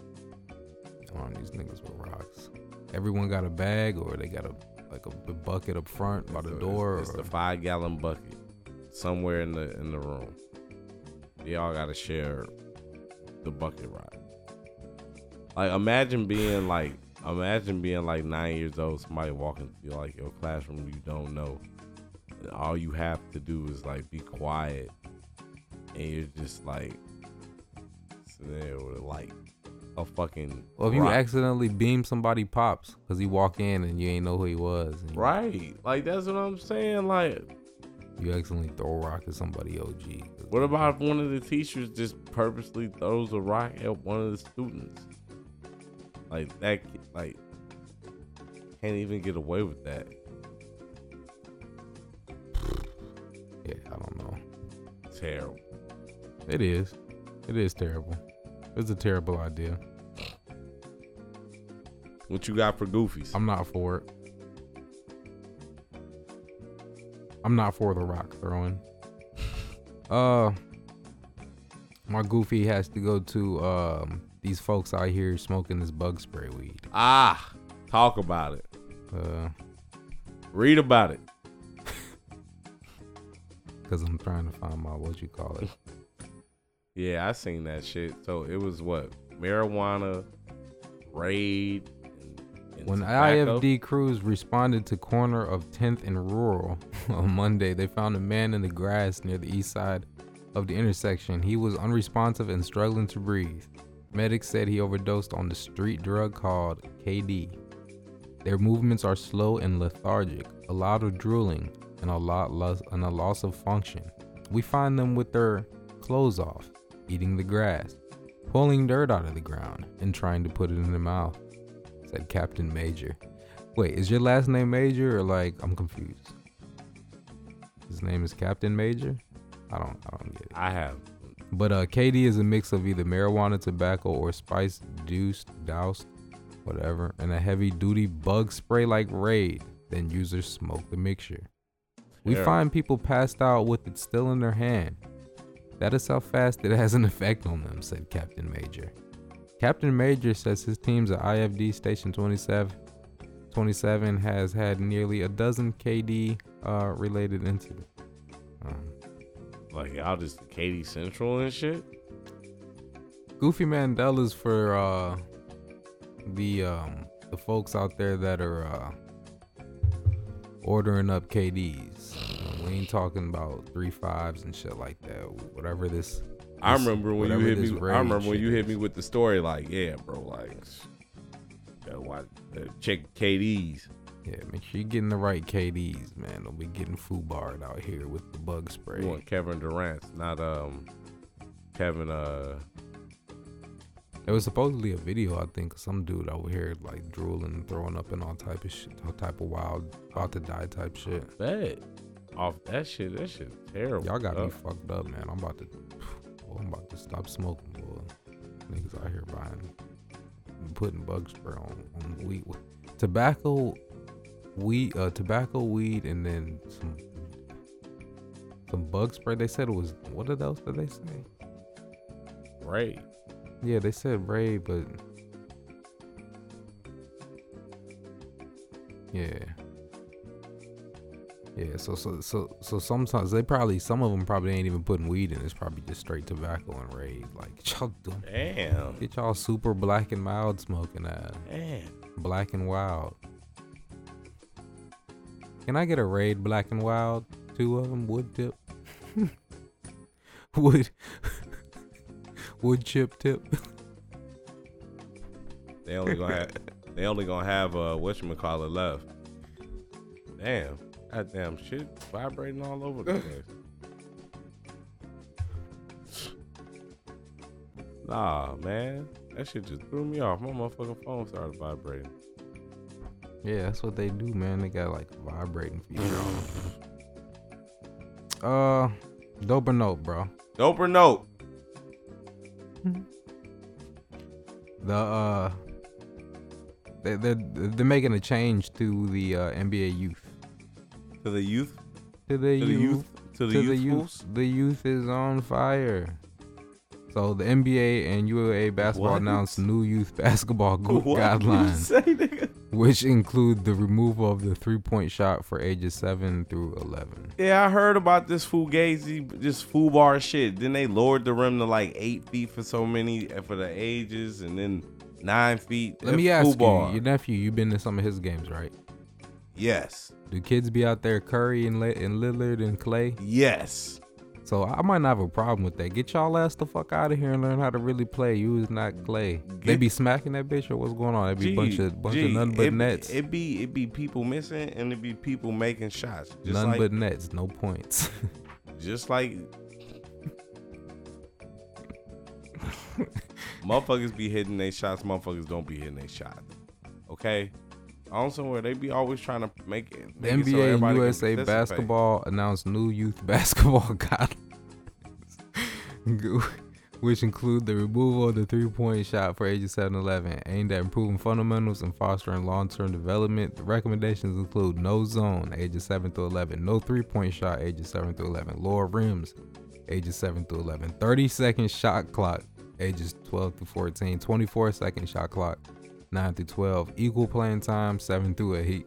on these niggas with rocks. Everyone got a bag or they got a like a bucket up front by the So door. It's, it's or, the five gallon bucket somewhere in the in the room. They all gotta share the bucket ride. Like imagine being like imagine being like nine years old, somebody walking through like your classroom you don't know. And all you have to do is like be quiet and you're just like sitting there with like a fucking well, if you accidentally beam somebody pops because he walk in and you ain't know who he was, Right. Like that's what I'm saying. Like You accidentally throw a rock at somebody. OG. What about if one of the teachers just purposely throws a rock at one of the students? Like that, like can't even get away with that. Yeah, I don't know. Terrible. It is. It is terrible. It's a terrible idea. What you got for goofies? I'm not for it. I'm not for the rock throwing. Uh, my goofy has to go to um these folks out here smoking this bug spray weed. Ah, talk about it. Uh, Read about it. cause I'm trying to find my what you call it. Yeah, I seen that shit. So it was what marijuana, raid, When tobacco? IFD crews responded to corner of 10th and Rural on Monday, they found a man in the grass near the east side of the intersection. He was unresponsive and struggling to breathe. Medics said he overdosed on the street drug called KD. Their movements are slow and lethargic, a lot of drooling, and a lot loss and a loss of function. We find them with their clothes off, eating the grass, pulling dirt out of the ground, and trying to put it in their mouth, said Captain Major. Wait, is your last name Major or like I'm confused? His name is Captain Major? I don't I don't get it. I have. But uh KD is a mix of either marijuana, tobacco, or spice deuced, doused, whatever, and a heavy duty bug spray like Raid. Then users smoke the mixture. We Terrible. find people passed out with it still in their hand. That is how fast it has an effect on them, said Captain Major. Captain Major says his teams at IFD Station 27, 27 has had nearly a dozen KD uh, related incidents. Um, Like y'all just Katy Central and shit. Goofy Mandela's for uh, the um, the folks out there that are uh, ordering up KDs. We ain't talking about three fives and shit like that. Whatever this. I remember when you hit me. I remember when you hit me with the story. Like, yeah, bro. Like? Uh, check KDs. Yeah, make sure you're getting the right KDs, man. Don't be getting foobarred out here with the bug spray. You want Kevin Durant's, not um Kevin. Uh, There was supposedly a video, I think, of some dude over here like drooling, and throwing up, and all type of shit, all type of wild, about to die type shit. bet off that shit. That shit terrible. Y'all got me fucked up, man. I'm about to, boy, I'm about to stop smoking, boy. Niggas out here buying, putting bug spray on, on weed, tobacco, weed, uh, tobacco, weed, and then some, some bug spray. They said it was what else did they say? Right. Yeah, they said Raid, but yeah, yeah. So so so so sometimes they probably some of them probably ain't even putting weed in. It's probably just straight tobacco and Raid. Like y'all? Damn. Get y'all super black and mild smoking that. Damn. Black and wild. Can I get a raid black and wild? Two of them wood tip. wood. wood chip tip. They only gonna have. they only gonna have uh whatchamacallit left. Damn. God damn shit vibrating all over the place. Nah, man. That shit just threw me off. My motherfucking phone started vibrating. Yeah, that's what they do, man. They got like vibrating feature on. Uh, dope or note, bro. Dope or note? The uh, they they they're making a change to the uh, NBA youth. To the youth? To the To the youth. youth- to the youth. The youth is on fire. So the NBA and USA basketball What? announced new youth basketball What you guidelines, say, nigga? Which include the removal of the three-point shot for ages seven through eleven. Yeah, I heard about this fugazi, this bar shit. Then they lowered the rim to like eight feet for so many uh, for the ages, and then nine feet. Let me ask you, your nephew, you've been to some of his games, right? Yes. Do kids be out there Curry and, and Lillard and Clay? Yes. So I might not have a problem with that. Get y'all ass the fuck out of here and learn how to really play. You is not Clay. they Get- be smacking that bitch or what's going on? It be Gee, bunch of bunch gee, of nothing but it, nets. It be it be people missing, and it be people making shots. Just None like, but nets, no points. just like motherfuckers be hitting their shots. Motherfuckers don't be hitting their shots. Okay. On somewhere they be always trying to make it. The make it so NBA and USA basketball announced new youth basketball guidelines, which include the removal of the three-point shot for ages 7 to 11, aimed at improving fundamentals and fostering long-term development. The recommendations include no zone, ages 7 to 11, no three-point shot, ages 7 to 11, lower rims, ages 7 to 11, 30-second shot clock, ages 12 to 14, 24-second shot clock, 9 through 12, equal playing time, 7 through 8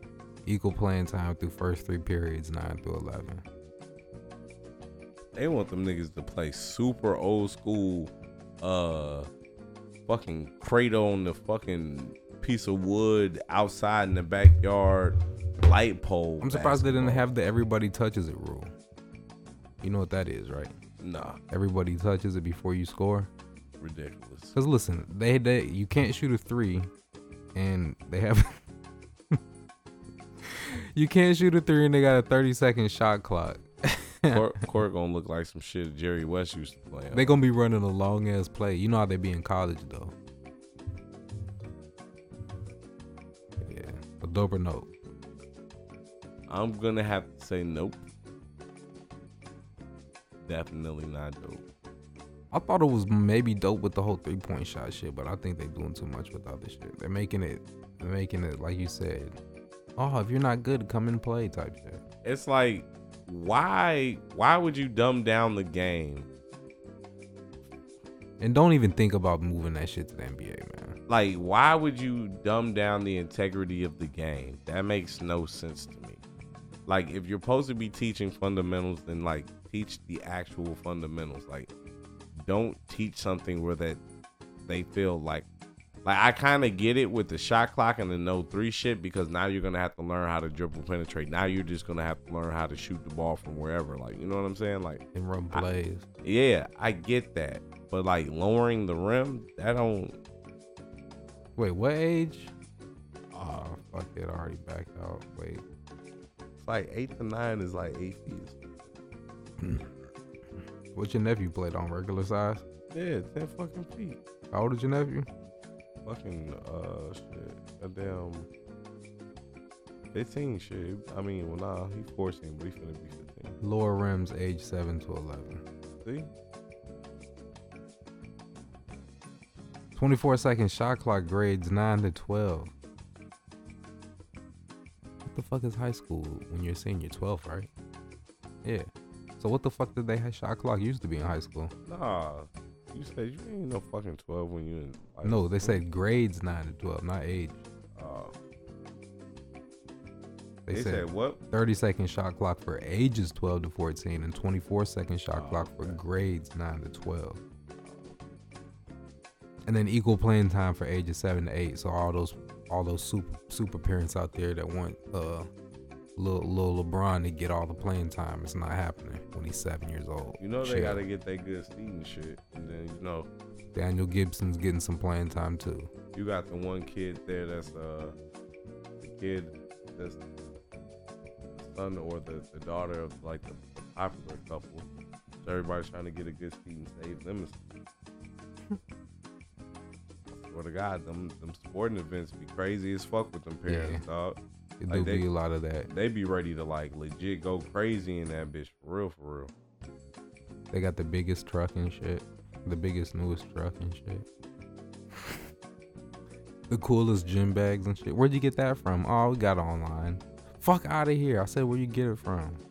equal playing time through first three periods, nine through eleven. They want them niggas to play super old school uh fucking cradle on the fucking piece of wood outside in the backyard light pole. I'm surprised they didn't have the everybody touches it rule. You know what that is, right? Nah, Everybody touches it before you score. ridiculous. Cause listen, they they you can't shoot a three, and they have. you can't shoot a three, and they got a 30 second shot clock. Court, court gonna look like some shit Jerry West used to play. on. They gonna be running a long ass play. You know how they be in college though. Yeah, a doper note. I'm gonna have to say nope. Definitely not dope. I thought it was maybe dope with the whole three point shot shit, but I think they're doing too much with other shit. They're making it, they're making it like you said. Oh, if you're not good, come and play type shit. It's like, why? Why would you dumb down the game? And don't even think about moving that shit to the NBA, man. Like, why would you dumb down the integrity of the game? That makes no sense to me. Like, if you're supposed to be teaching fundamentals, then like teach the actual fundamentals. Like, don't teach something where that they feel like like I kind of get it with the shot clock and the no three shit because now you're gonna have to learn how to dribble penetrate. Now you're just gonna have to learn how to shoot the ball from wherever. Like you know what I'm saying? Like And run I- plays. yeah, I get that, but like lowering the rim, that don't. Wait, what age? Oh, fuck it, I already backed out. Wait. It's like eight to nine is like eight feet. What's your nephew played on regular size? Yeah, ten fucking feet. How old is your nephew? Fucking uh shit, goddamn. Fifteen shit. I mean, well, nah, he's fourteen, but he's gonna be fifteen. Lower rims, age seven to eleven. See? 24 second shot clock grades 9 to 12. What the fuck is high school when you're senior? 12, right? Yeah. So what the fuck did they have shot clock used to be in high school? Nah, you said you ain't no fucking twelve when you in. high No, they said grades 9 to 12, not age. Uh, They, They said, said what? 30 second shot clock for ages 12 to 14 and 24 second shot Oh, clock for okay. grades 9 to 12. And then equal playing time for ages 7 to 8. So all those all those super super parents out there that want uh little, little LeBron to get all the playing time, it's not happening when he's 7 years old. You know they gotta get that good and shit, and then you know Daniel Gibson's getting some playing time too. you got the one kid there that's uh the kid that's the son or the, the daughter of like the, popular couple. So everybody's trying to get a good and save them. Swear to God, them them sporting events be crazy as fuck with them parents, Yeah. dog. It Like do they- be a lot of that. They be ready to like legit go crazy in that bitch for real, for real. They got the biggest truck and shit. The biggest, newest truck and shit. the coolest gym bags and shit. Where'd you get that from? Oh, we got online. Fuck out of here. I said, where you get it from?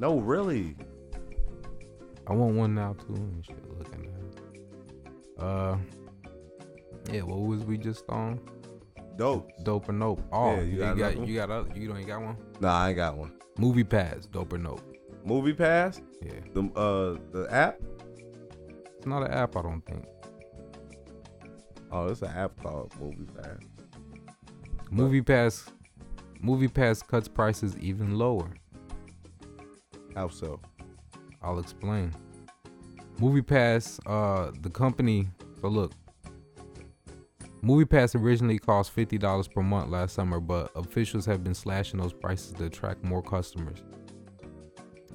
No, really. I want one now too and shit looking at it. Uh, yeah, what was we just on? Dope. Dope or nope? Oh, Yeah, you you, got got, you got other, you don't got one? Nah, I ain't got one. Movie pass, dope or nope? Movie Pass, Yeah, the uh the app. it's not an app, I don't think. Oh, it's an app called Movie Pass. Movie pass, movie pass cuts prices even lower. How so? I'll explain. Movie Pass, uh, the company. So look, Movie Pass originally cost fifty dollars per month last summer, but officials have been slashing those prices to attract more customers.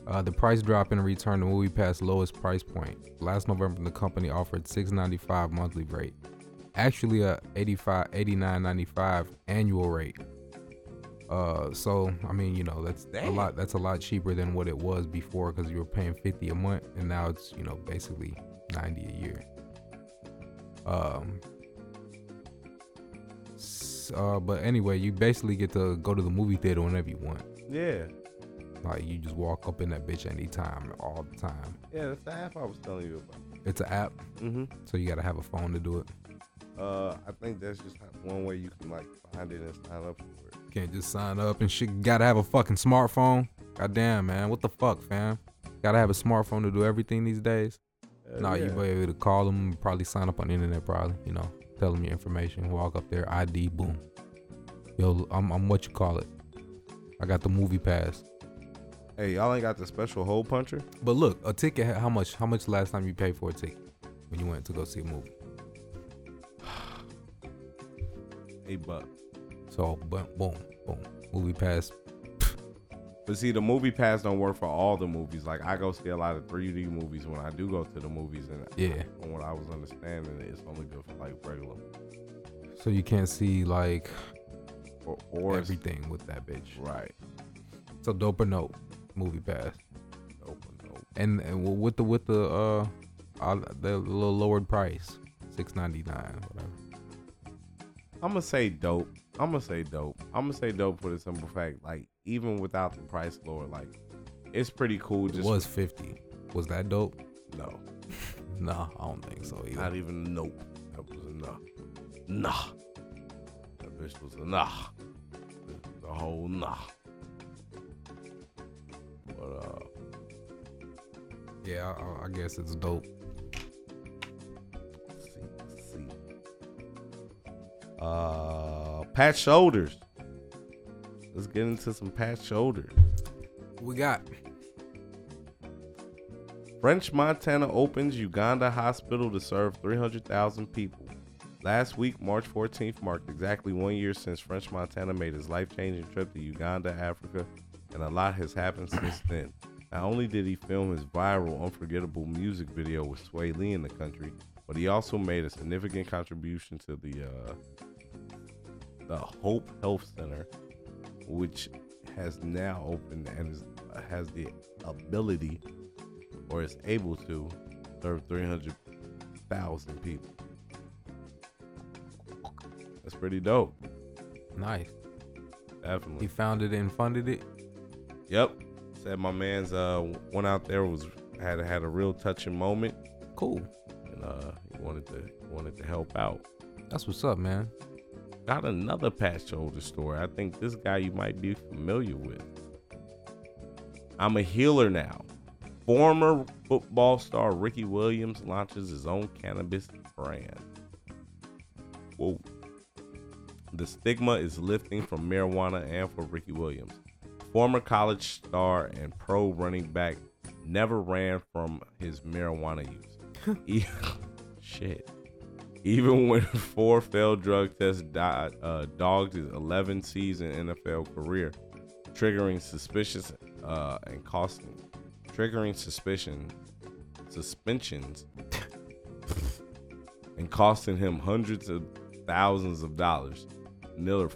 Uh, the price drop in return to Movie Pass lowest price point. Last November, the company offered $6.95 monthly rate, actually a 85 $89.95 annual rate. Uh, so I mean, you know, that's a lot. That's a lot cheaper than what it was before because you were paying fifty a month, and now it's you know basically ninety a year. Um. Uh, but anyway, you basically get to go to the movie theater whenever you want. Yeah, Like you just walk up in that bitch anytime, all the time. yeah, that's the app I was telling you about. It's an app, Mm-hmm. so you gotta have a phone to do it. Uh, I think that's just one way you can like find it and sign up for it. You can't just sign up and shit. You gotta have a fucking smartphone. God damn, man, what the fuck, fam? Gotta have a smartphone to do everything these days. No, you yeah. be able to call them, probably sign up on the internet, probably. You know, tell them your information, walk up there, ID, boom. Yo, I'm, I'm what you call it. I got the movie pass. Hey, y'all ain't got the special hole puncher? But look, a ticket. How much? How much last time you paid for a ticket when you went to go see a movie? Eight bucks. So, boom, boom, boom. Movie pass. But see, the movie pass don't work for all the movies. Like I go see a lot of 3D movies when I do go to the movies, and Yeah. from what I was understanding, it's only good for like regular So you can't see like or, or everything with that bitch. Right. So dope or nope, movie pass. Dope or nope. And, and with the with the uh, uh the little lowered price, six ninety nine, whatever. I'm gonna say dope. I'm gonna say dope. I'm gonna say dope for the simple fact, like even without the price lower, like it's pretty cool. It Just was fifty. Was that dope? No. no, I don't think so either. Not even nope. That was enough. Nah. That bitch was a nah. The whole nah. But uh, Yeah, I, I guess it's dope. see, let's see. Uh, pat shoulders. Let's get into some pat shoulders. We got French Montana opens Uganda hospital to serve 300,000 people. Last week, March 14th, marked exactly one year since French Montana made his life changing trip to Uganda, Africa, and a lot has happened since then. Not only did he film his viral, unforgettable music video with Swae Lee in the country, but he also made a significant contribution to the uh, the Hope Health Center, which has now opened and is, has the ability or is able to serve 300,000 people. That's pretty dope. nice. Definitely. He founded it and funded it. Yep. Said my man's uh went out there was had had a real touching moment. Cool. And uh he wanted to wanted to help out. That's what's up, man. Got another Pat Shoulder story. I think this guy you might be familiar with. I'm a healer now. Former football star Ricky Williams launches his own cannabis brand. Whoa. The stigma is lifting from marijuana and for Ricky Williams. Former college star and pro running back never ran from his marijuana use. Shit. Even when four failed drug tests died, uh, dogged his 11 season NFL career, triggering suspicious uh, and costing, triggering suspicion, suspensions, and costing him hundreds of thousands of dollars. Miller,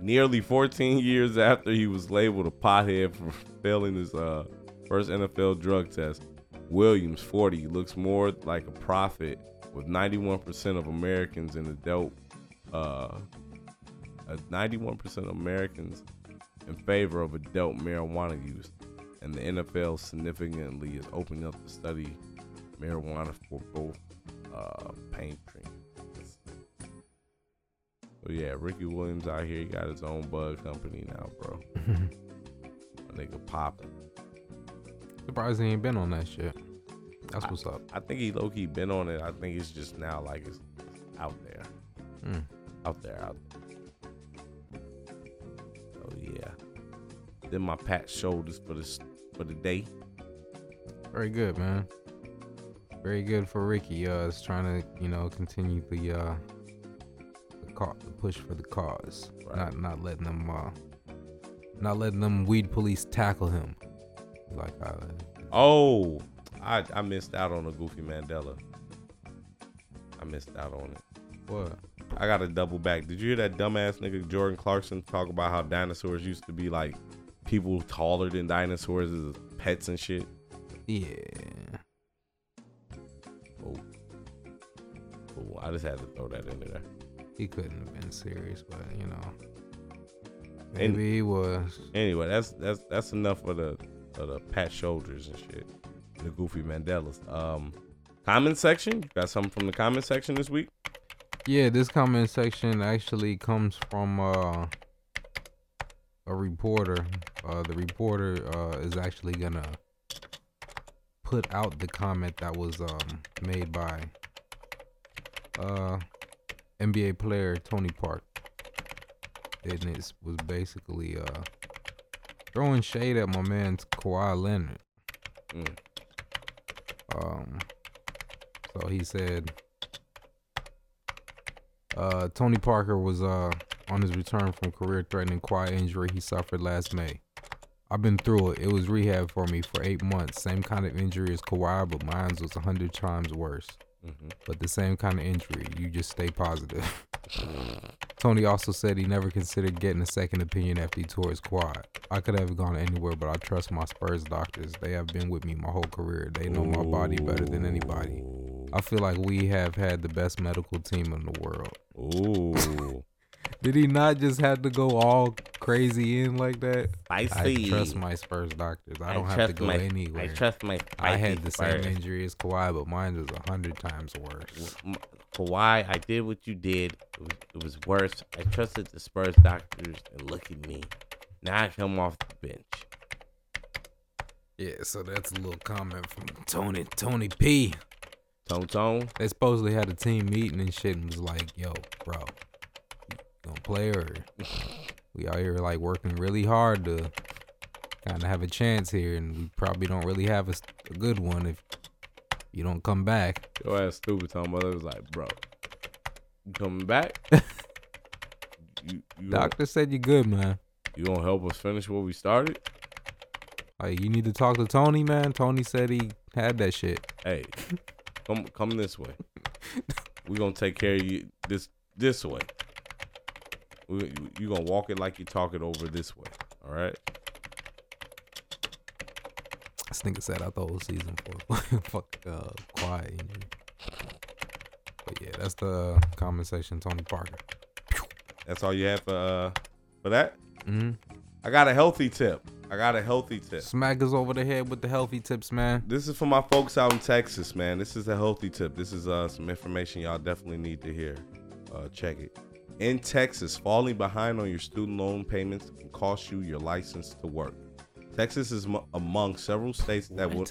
nearly 14 years after he was labeled a pothead for failing his uh, first NFL drug test, Williams, 40, looks more like a prophet with 91% of Americans in adult, uh, uh, 91% of Americans in favor of adult marijuana use. And the NFL significantly is opening up to study marijuana for both uh, pain treatments. So yeah, Ricky Williams out here, he got his own bud company now, bro. A nigga popping. Surprised he ain't been on that shit. That's what's up. I think he low key been on it. I think it's just now like it's out there, Mm. out there, out there. Oh yeah. Then my pat shoulders for this for the day. Very good, man. Very good for Ricky. Uh, is trying to you know continue the uh the, ca- the push for the cause. Not not letting them uh not letting them weed police tackle him. Like uh, Oh, I I missed out on a Goofy Mandela. I missed out on it. What? I got to double back. Did you hear that dumbass nigga Jordan Clarkson talk about how dinosaurs used to be like people taller than dinosaurs as pets and shit? Yeah. Oh. Cool. I just had to throw that in there. he couldn't have been serious, but you know. And- Maybe he was. Anyway, that's that's that's enough for the for the pat shoulders and shit. The goofy Mandelas. Um, comment section. You got something from the comment section this week? Yeah, this comment section actually comes from uh, a reporter. Uh, the reporter uh, is actually gonna put out the comment that was um made by uh NBA player Tony Park. And it was basically uh throwing shade at my man Kawhi Leonard. Mm. Um so he said uh Tony Parker was uh on his return from career threatening quad injury he suffered last May. I've been through it. It was rehab for me for eight months. Same kind of injury as Kawhi, but mine was a hundred times worse. Mhm. But the same kind of injury. You just stay positive. Tony also said he never considered getting a second opinion after he tore his quad. I could have gone anywhere, but I trust my Spurs doctors. They have been with me my whole career. They know my body better than anybody. I feel like we have had the best medical team in the world. Ooh. Did he not just have to go all crazy in like that? Spicy. I trust my Spurs doctors. I I don't have to go my- I anywhere. trust my I had the same injury as Kawhi, but mine was a hundred times worse. Kawhi, I did what you did. It was, it was worse. I trusted the Spurs doctors, and look at me. Now I come off the bench. Yeah, so that's a little comment from Tony Tony P. Tone Tone. They supposedly had a team meeting and shit and was like, yo, bro, you gonna play or we out here like working really hard to kind of have a chance here and we probably don't really have a good one if you don't come back. Your ass stupid. Talking about it was like, bro, you coming back? you, you Doctor said you're good, man. you gonna help us finish what we started? Like you need to talk to Tony, man. Tony said he had that shit. Hey, come come this way. we gonna take care of you this this way. We, you, you gonna walk it like you talk it over this way. All right. This nigga said out the whole season for fuck uh quad injury. But yeah, that's the conversation, Tony Parker. That's all you have for uh for that. Mm-hmm. I got a healthy tip. I got a healthy tip. Smack us over the head with the healthy tips, man. This is for my folks out in Texas, man. This is a healthy tip. This is uh, some information y'all definitely need to hear. Uh, check it. In Texas, falling behind on your student loan payments can cost you your license to work. Texas is mo- among several states that will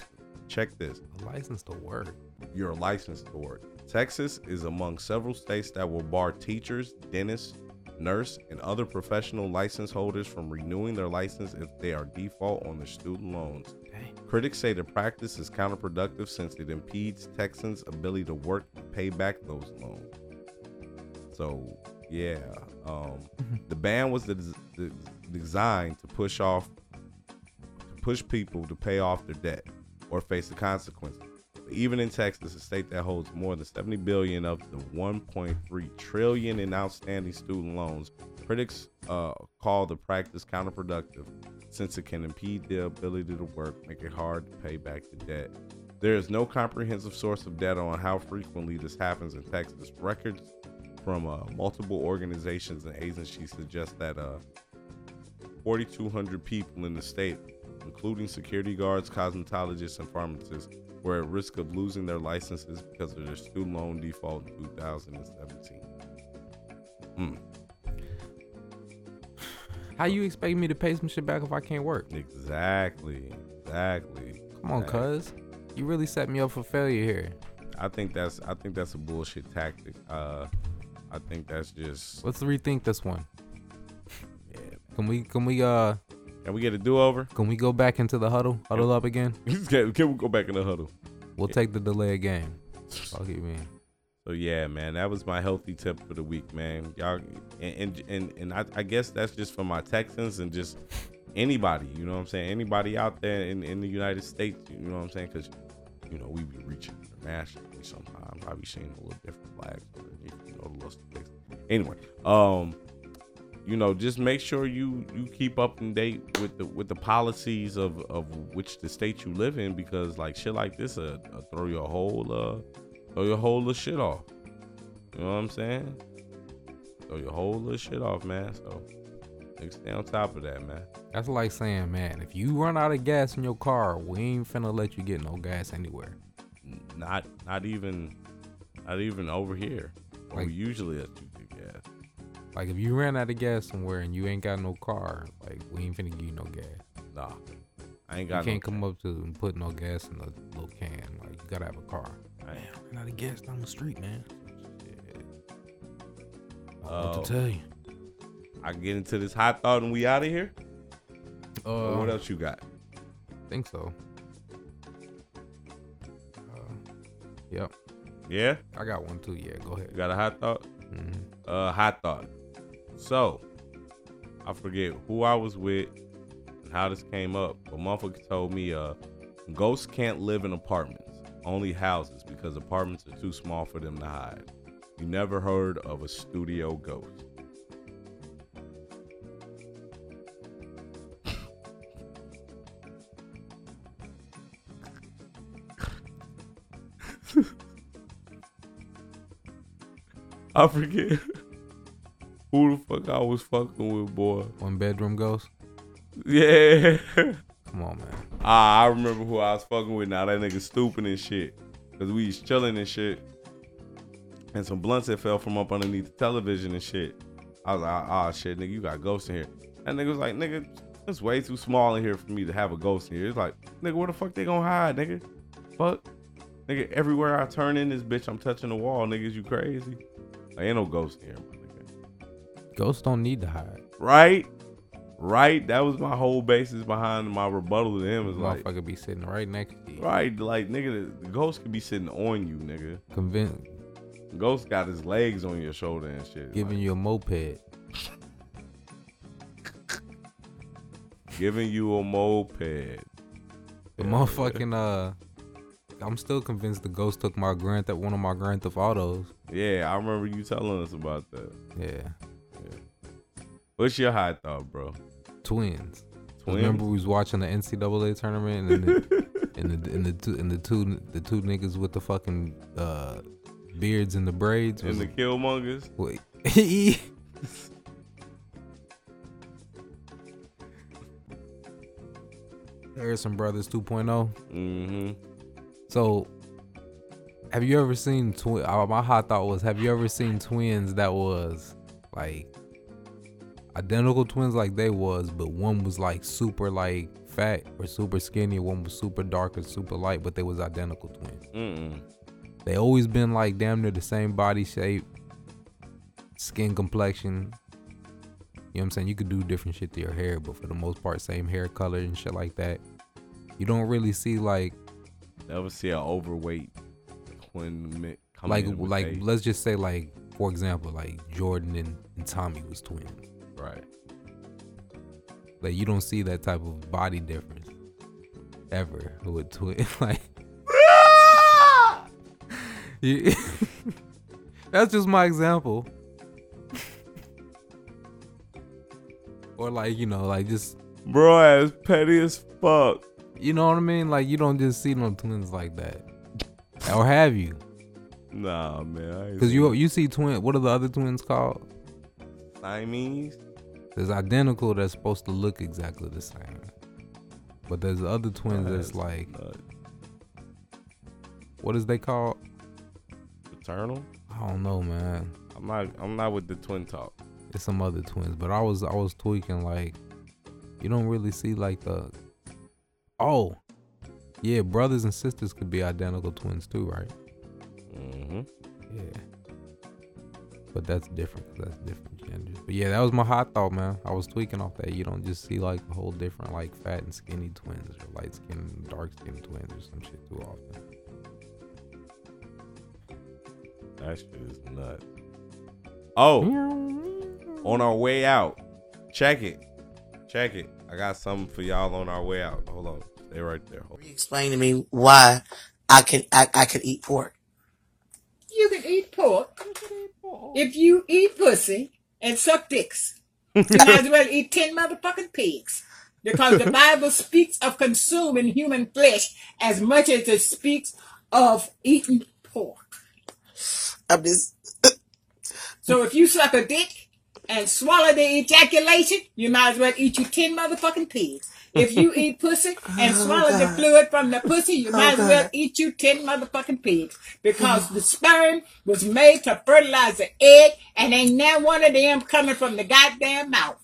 check this. A license to work. Your license to work. Texas is among several states that will bar teachers, dentists, nurse, and other professional license holders from renewing their license if they are default on their student loans. Critics say the practice is counterproductive since it impedes Texans' ability to work and pay back those loans. So, yeah, um, the ban was the, the, designed to push off, to push people to pay off their debt or face the consequences. But even in Texas, a state that holds more than 70 billion of the 1.3 trillion in outstanding student loans, critics uh, call the practice counterproductive since it can impede the ability to work, make it hard to pay back the debt. There is no comprehensive source of data on how frequently this happens in Texas. Records from uh, multiple organizations and agencies suggest that uh, 4,200 people in the state, including security guards, cosmetologists, and pharmacists, were at risk of losing their licenses because of their student loan default in 2017. Hmm. How you expect me to pay some shit back if I can't work? Exactly. Exactly. Come on, Exactly. cuz. You really set me up for failure here. I think that's I think that's a bullshit tactic. Uh, I think that's just Let's rethink this one. yeah. Can we can we uh Can we get a do over? can we go back into the huddle? Huddle up again? can, can we go back in the huddle? We'll take the delay again. Fuck you, man. So yeah, man, that was my healthy tip for the week, man. Y'all, and and and, and I, I guess that's just for my Texans and just anybody. You know what I'm saying? Anybody out there in, in the United States. You know what I'm saying? Because you know we be reaching internationally sometimes. I be seeing a little different flags the little. Anyway, um, you know, just make sure you you keep up to date with the with the policies of of which the state you live in because like shit like this uh, uh throw your whole uh throw your whole little shit off. You know what I'm saying? Throw your whole little shit off, man. So stay on top of that, man. That's like saying, man, if you run out of gas in your car, we ain't finna let you get no gas anywhere. Not not even not even over here. Like- we usually let you get gas. Like if you ran out of gas somewhere and you ain't got no car, like we ain't finna give you no gas. Nah. I ain't got. You can't no come up to and put no gas in a little can. Like you gotta have a car. Damn. Ran out of gas down the street, man. I don't Uh, what to tell you. I get into this hot thought and we out of here. Uh, what else you got? think so. Uh, yep. Yeah, I got one too. Yeah, go ahead. you got a hot thought. Mhm. Uh, hot thought. So, I forget who I was with and how this came up, but motherfucker told me uh, ghosts can't live in apartments, only houses because apartments are too small for them to hide. You never heard of a studio ghost? I forget who the fuck I was fucking with, boy. One bedroom ghost. Yeah. Come on, man. Ah, I remember who I was fucking with now. That nigga stupid and shit. Cause we was chilling and shit. And some blunts that fell from up underneath the television and shit. I was like, ah, shit, nigga, you got ghosts in here. And nigga was like, nigga, it's way too small in here for me to have a ghost in here. It's like, nigga, where the fuck they gonna hide, nigga? Fuck. Nigga, everywhere I turn in this bitch, I'm touching the wall, niggas. You crazy? Like, ain't no ghost here, my nigga. Ghosts don't need to hide. Right? Right? That was my whole basis behind my rebuttal to him. Is like, Motherfucker be sitting right next to you. right? Like, nigga, the, ghost could be sitting on you, nigga. Convinced, Ghost got his legs on your shoulder and shit. giving you a moped. Giving you a moped. The motherfucking uh, I'm still convinced the ghost took my Grand Theft, one of my Grand Theft Autos. Yeah, I remember you telling us about that. Yeah, yeah. What's your high thought, bro? twins. Twins? Remember we was watching the NCAA tournament and the and the and the two and the two the two niggas with the fucking uh beards and the braids And was the Killmongers? Wait. Harrison Brothers 2.0. Mm-hmm. So, have you ever seen twin? Uh, my hot thought was, have you ever seen twins that was like identical twins like they was, but one was like super like fat or super skinny, one was super dark or super light, but they was identical twins. Mm-mm. They always been like damn near the same body shape, skin complexion. You know what I'm saying? You could do different shit to your hair, but for the most part, same hair color and shit like that. You don't really see like Never see an overweight twin like like they- let's just say like for example like Jordan and, and Tommy was twins. right. Like you don't see that type of body difference ever with twin like That's just my example. or like, you know, like just Bro, as petty as fuck. you know what I mean? Like you don't just see no twins like that. Or have you? Nah, man. Cause you you see twin what are the other twins called? Siamese. There's identical that's supposed to look exactly the same. But there's other twins that's That's like nuts. what is they called? Paternal. I don't know, man. I'm not. I'm not with the twin talk. It's some other twins, but I was I was tweaking like you don't really see like the oh yeah brothers and sisters could be identical twins too, right? Mm-hmm. Yeah, but that's different. that's different genders. But yeah, that was my hot thought, man. I was tweaking off that. You don't just see like the whole different like fat and skinny twins or light skin dark skin twins or some shit too often. That shit is nuts. Oh, on our way out, check it, check it. I got something for y'all on our way out. Hold on, stay right there. Hold Explain to me why I can I, I could eat pork. You can eat pork if you eat pussy and suck dicks. You might as well eat ten motherfucking pigs. Because the Bible speaks of consuming human flesh as much as it speaks of eating pork. I'm just So if you suck a dick and swallow the ejaculation, you might as well eat you ten motherfucking pigs. If you eat pussy and Oh, swallow the fluid from the pussy, you Oh, might as well eat you ten motherfucking pigs. Because the sperm was made to fertilize the egg and ain't now one of them coming from the goddamn mouth.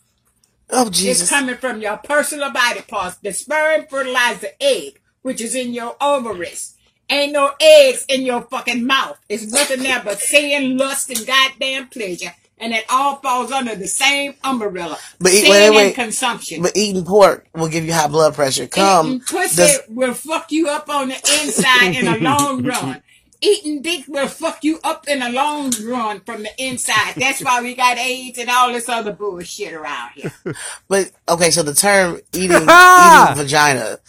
Oh, Jesus. It's coming from your personal body parts. The sperm fertilizes the egg, which is in your ovaries. Ain't no eggs in your fucking mouth. It's nothing there but sin, lust, and goddamn pleasure. And it all falls under the same umbrella. But eat, sin wait, wait, consumption. But eating pork will give you high blood pressure. Come. Eating pussy does- will fuck you up on the inside in a long run. Eating dick will fuck you up in a long run from the inside. That's why we got AIDS and all this other bullshit around here. But okay, so the term eating eating vagina,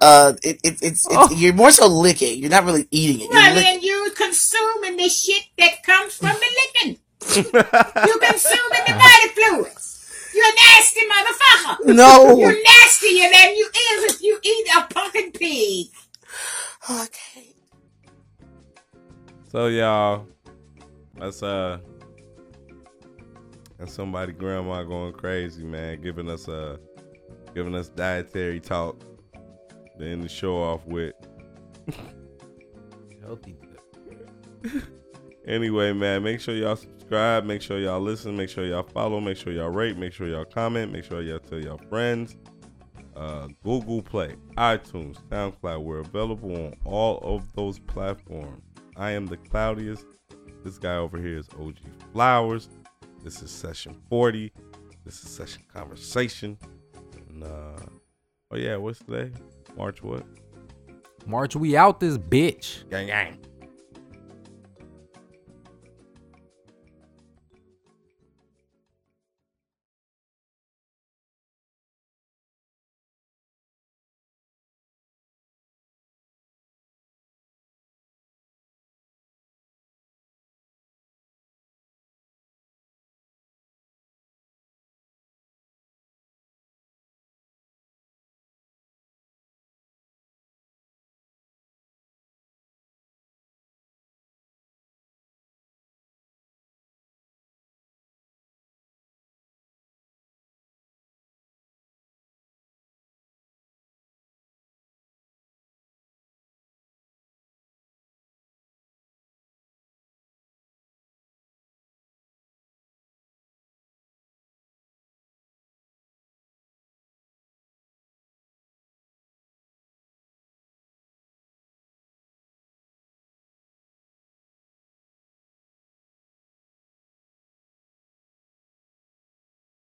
uh, it, it, it's, it's you're more so licking. You're not really eating it. You're Well, lick- then you consuming the shit that comes from the licking. You consuming the body fluids. You're a nasty motherfucker. No. You're nastier than you is if you eat a fucking pig. Okay. So y'all, that's uh, that's somebody grandma going crazy, man, giving us uh, giving us dietary talk. To end the show off with. Healthy. Anyway, man, make sure y'all subscribe. Make sure y'all listen. Make sure y'all follow. Make sure y'all rate. Make sure y'all comment. Make sure y'all tell y'all friends. Uh, Google Play, iTunes, SoundCloud. We're available on all of those platforms. I am the cloudiest. This guy over here is OG Flowers. This is session 40. This is session conversation. And uh, oh yeah, what's today? March what? March, we out this bitch. Gang gang.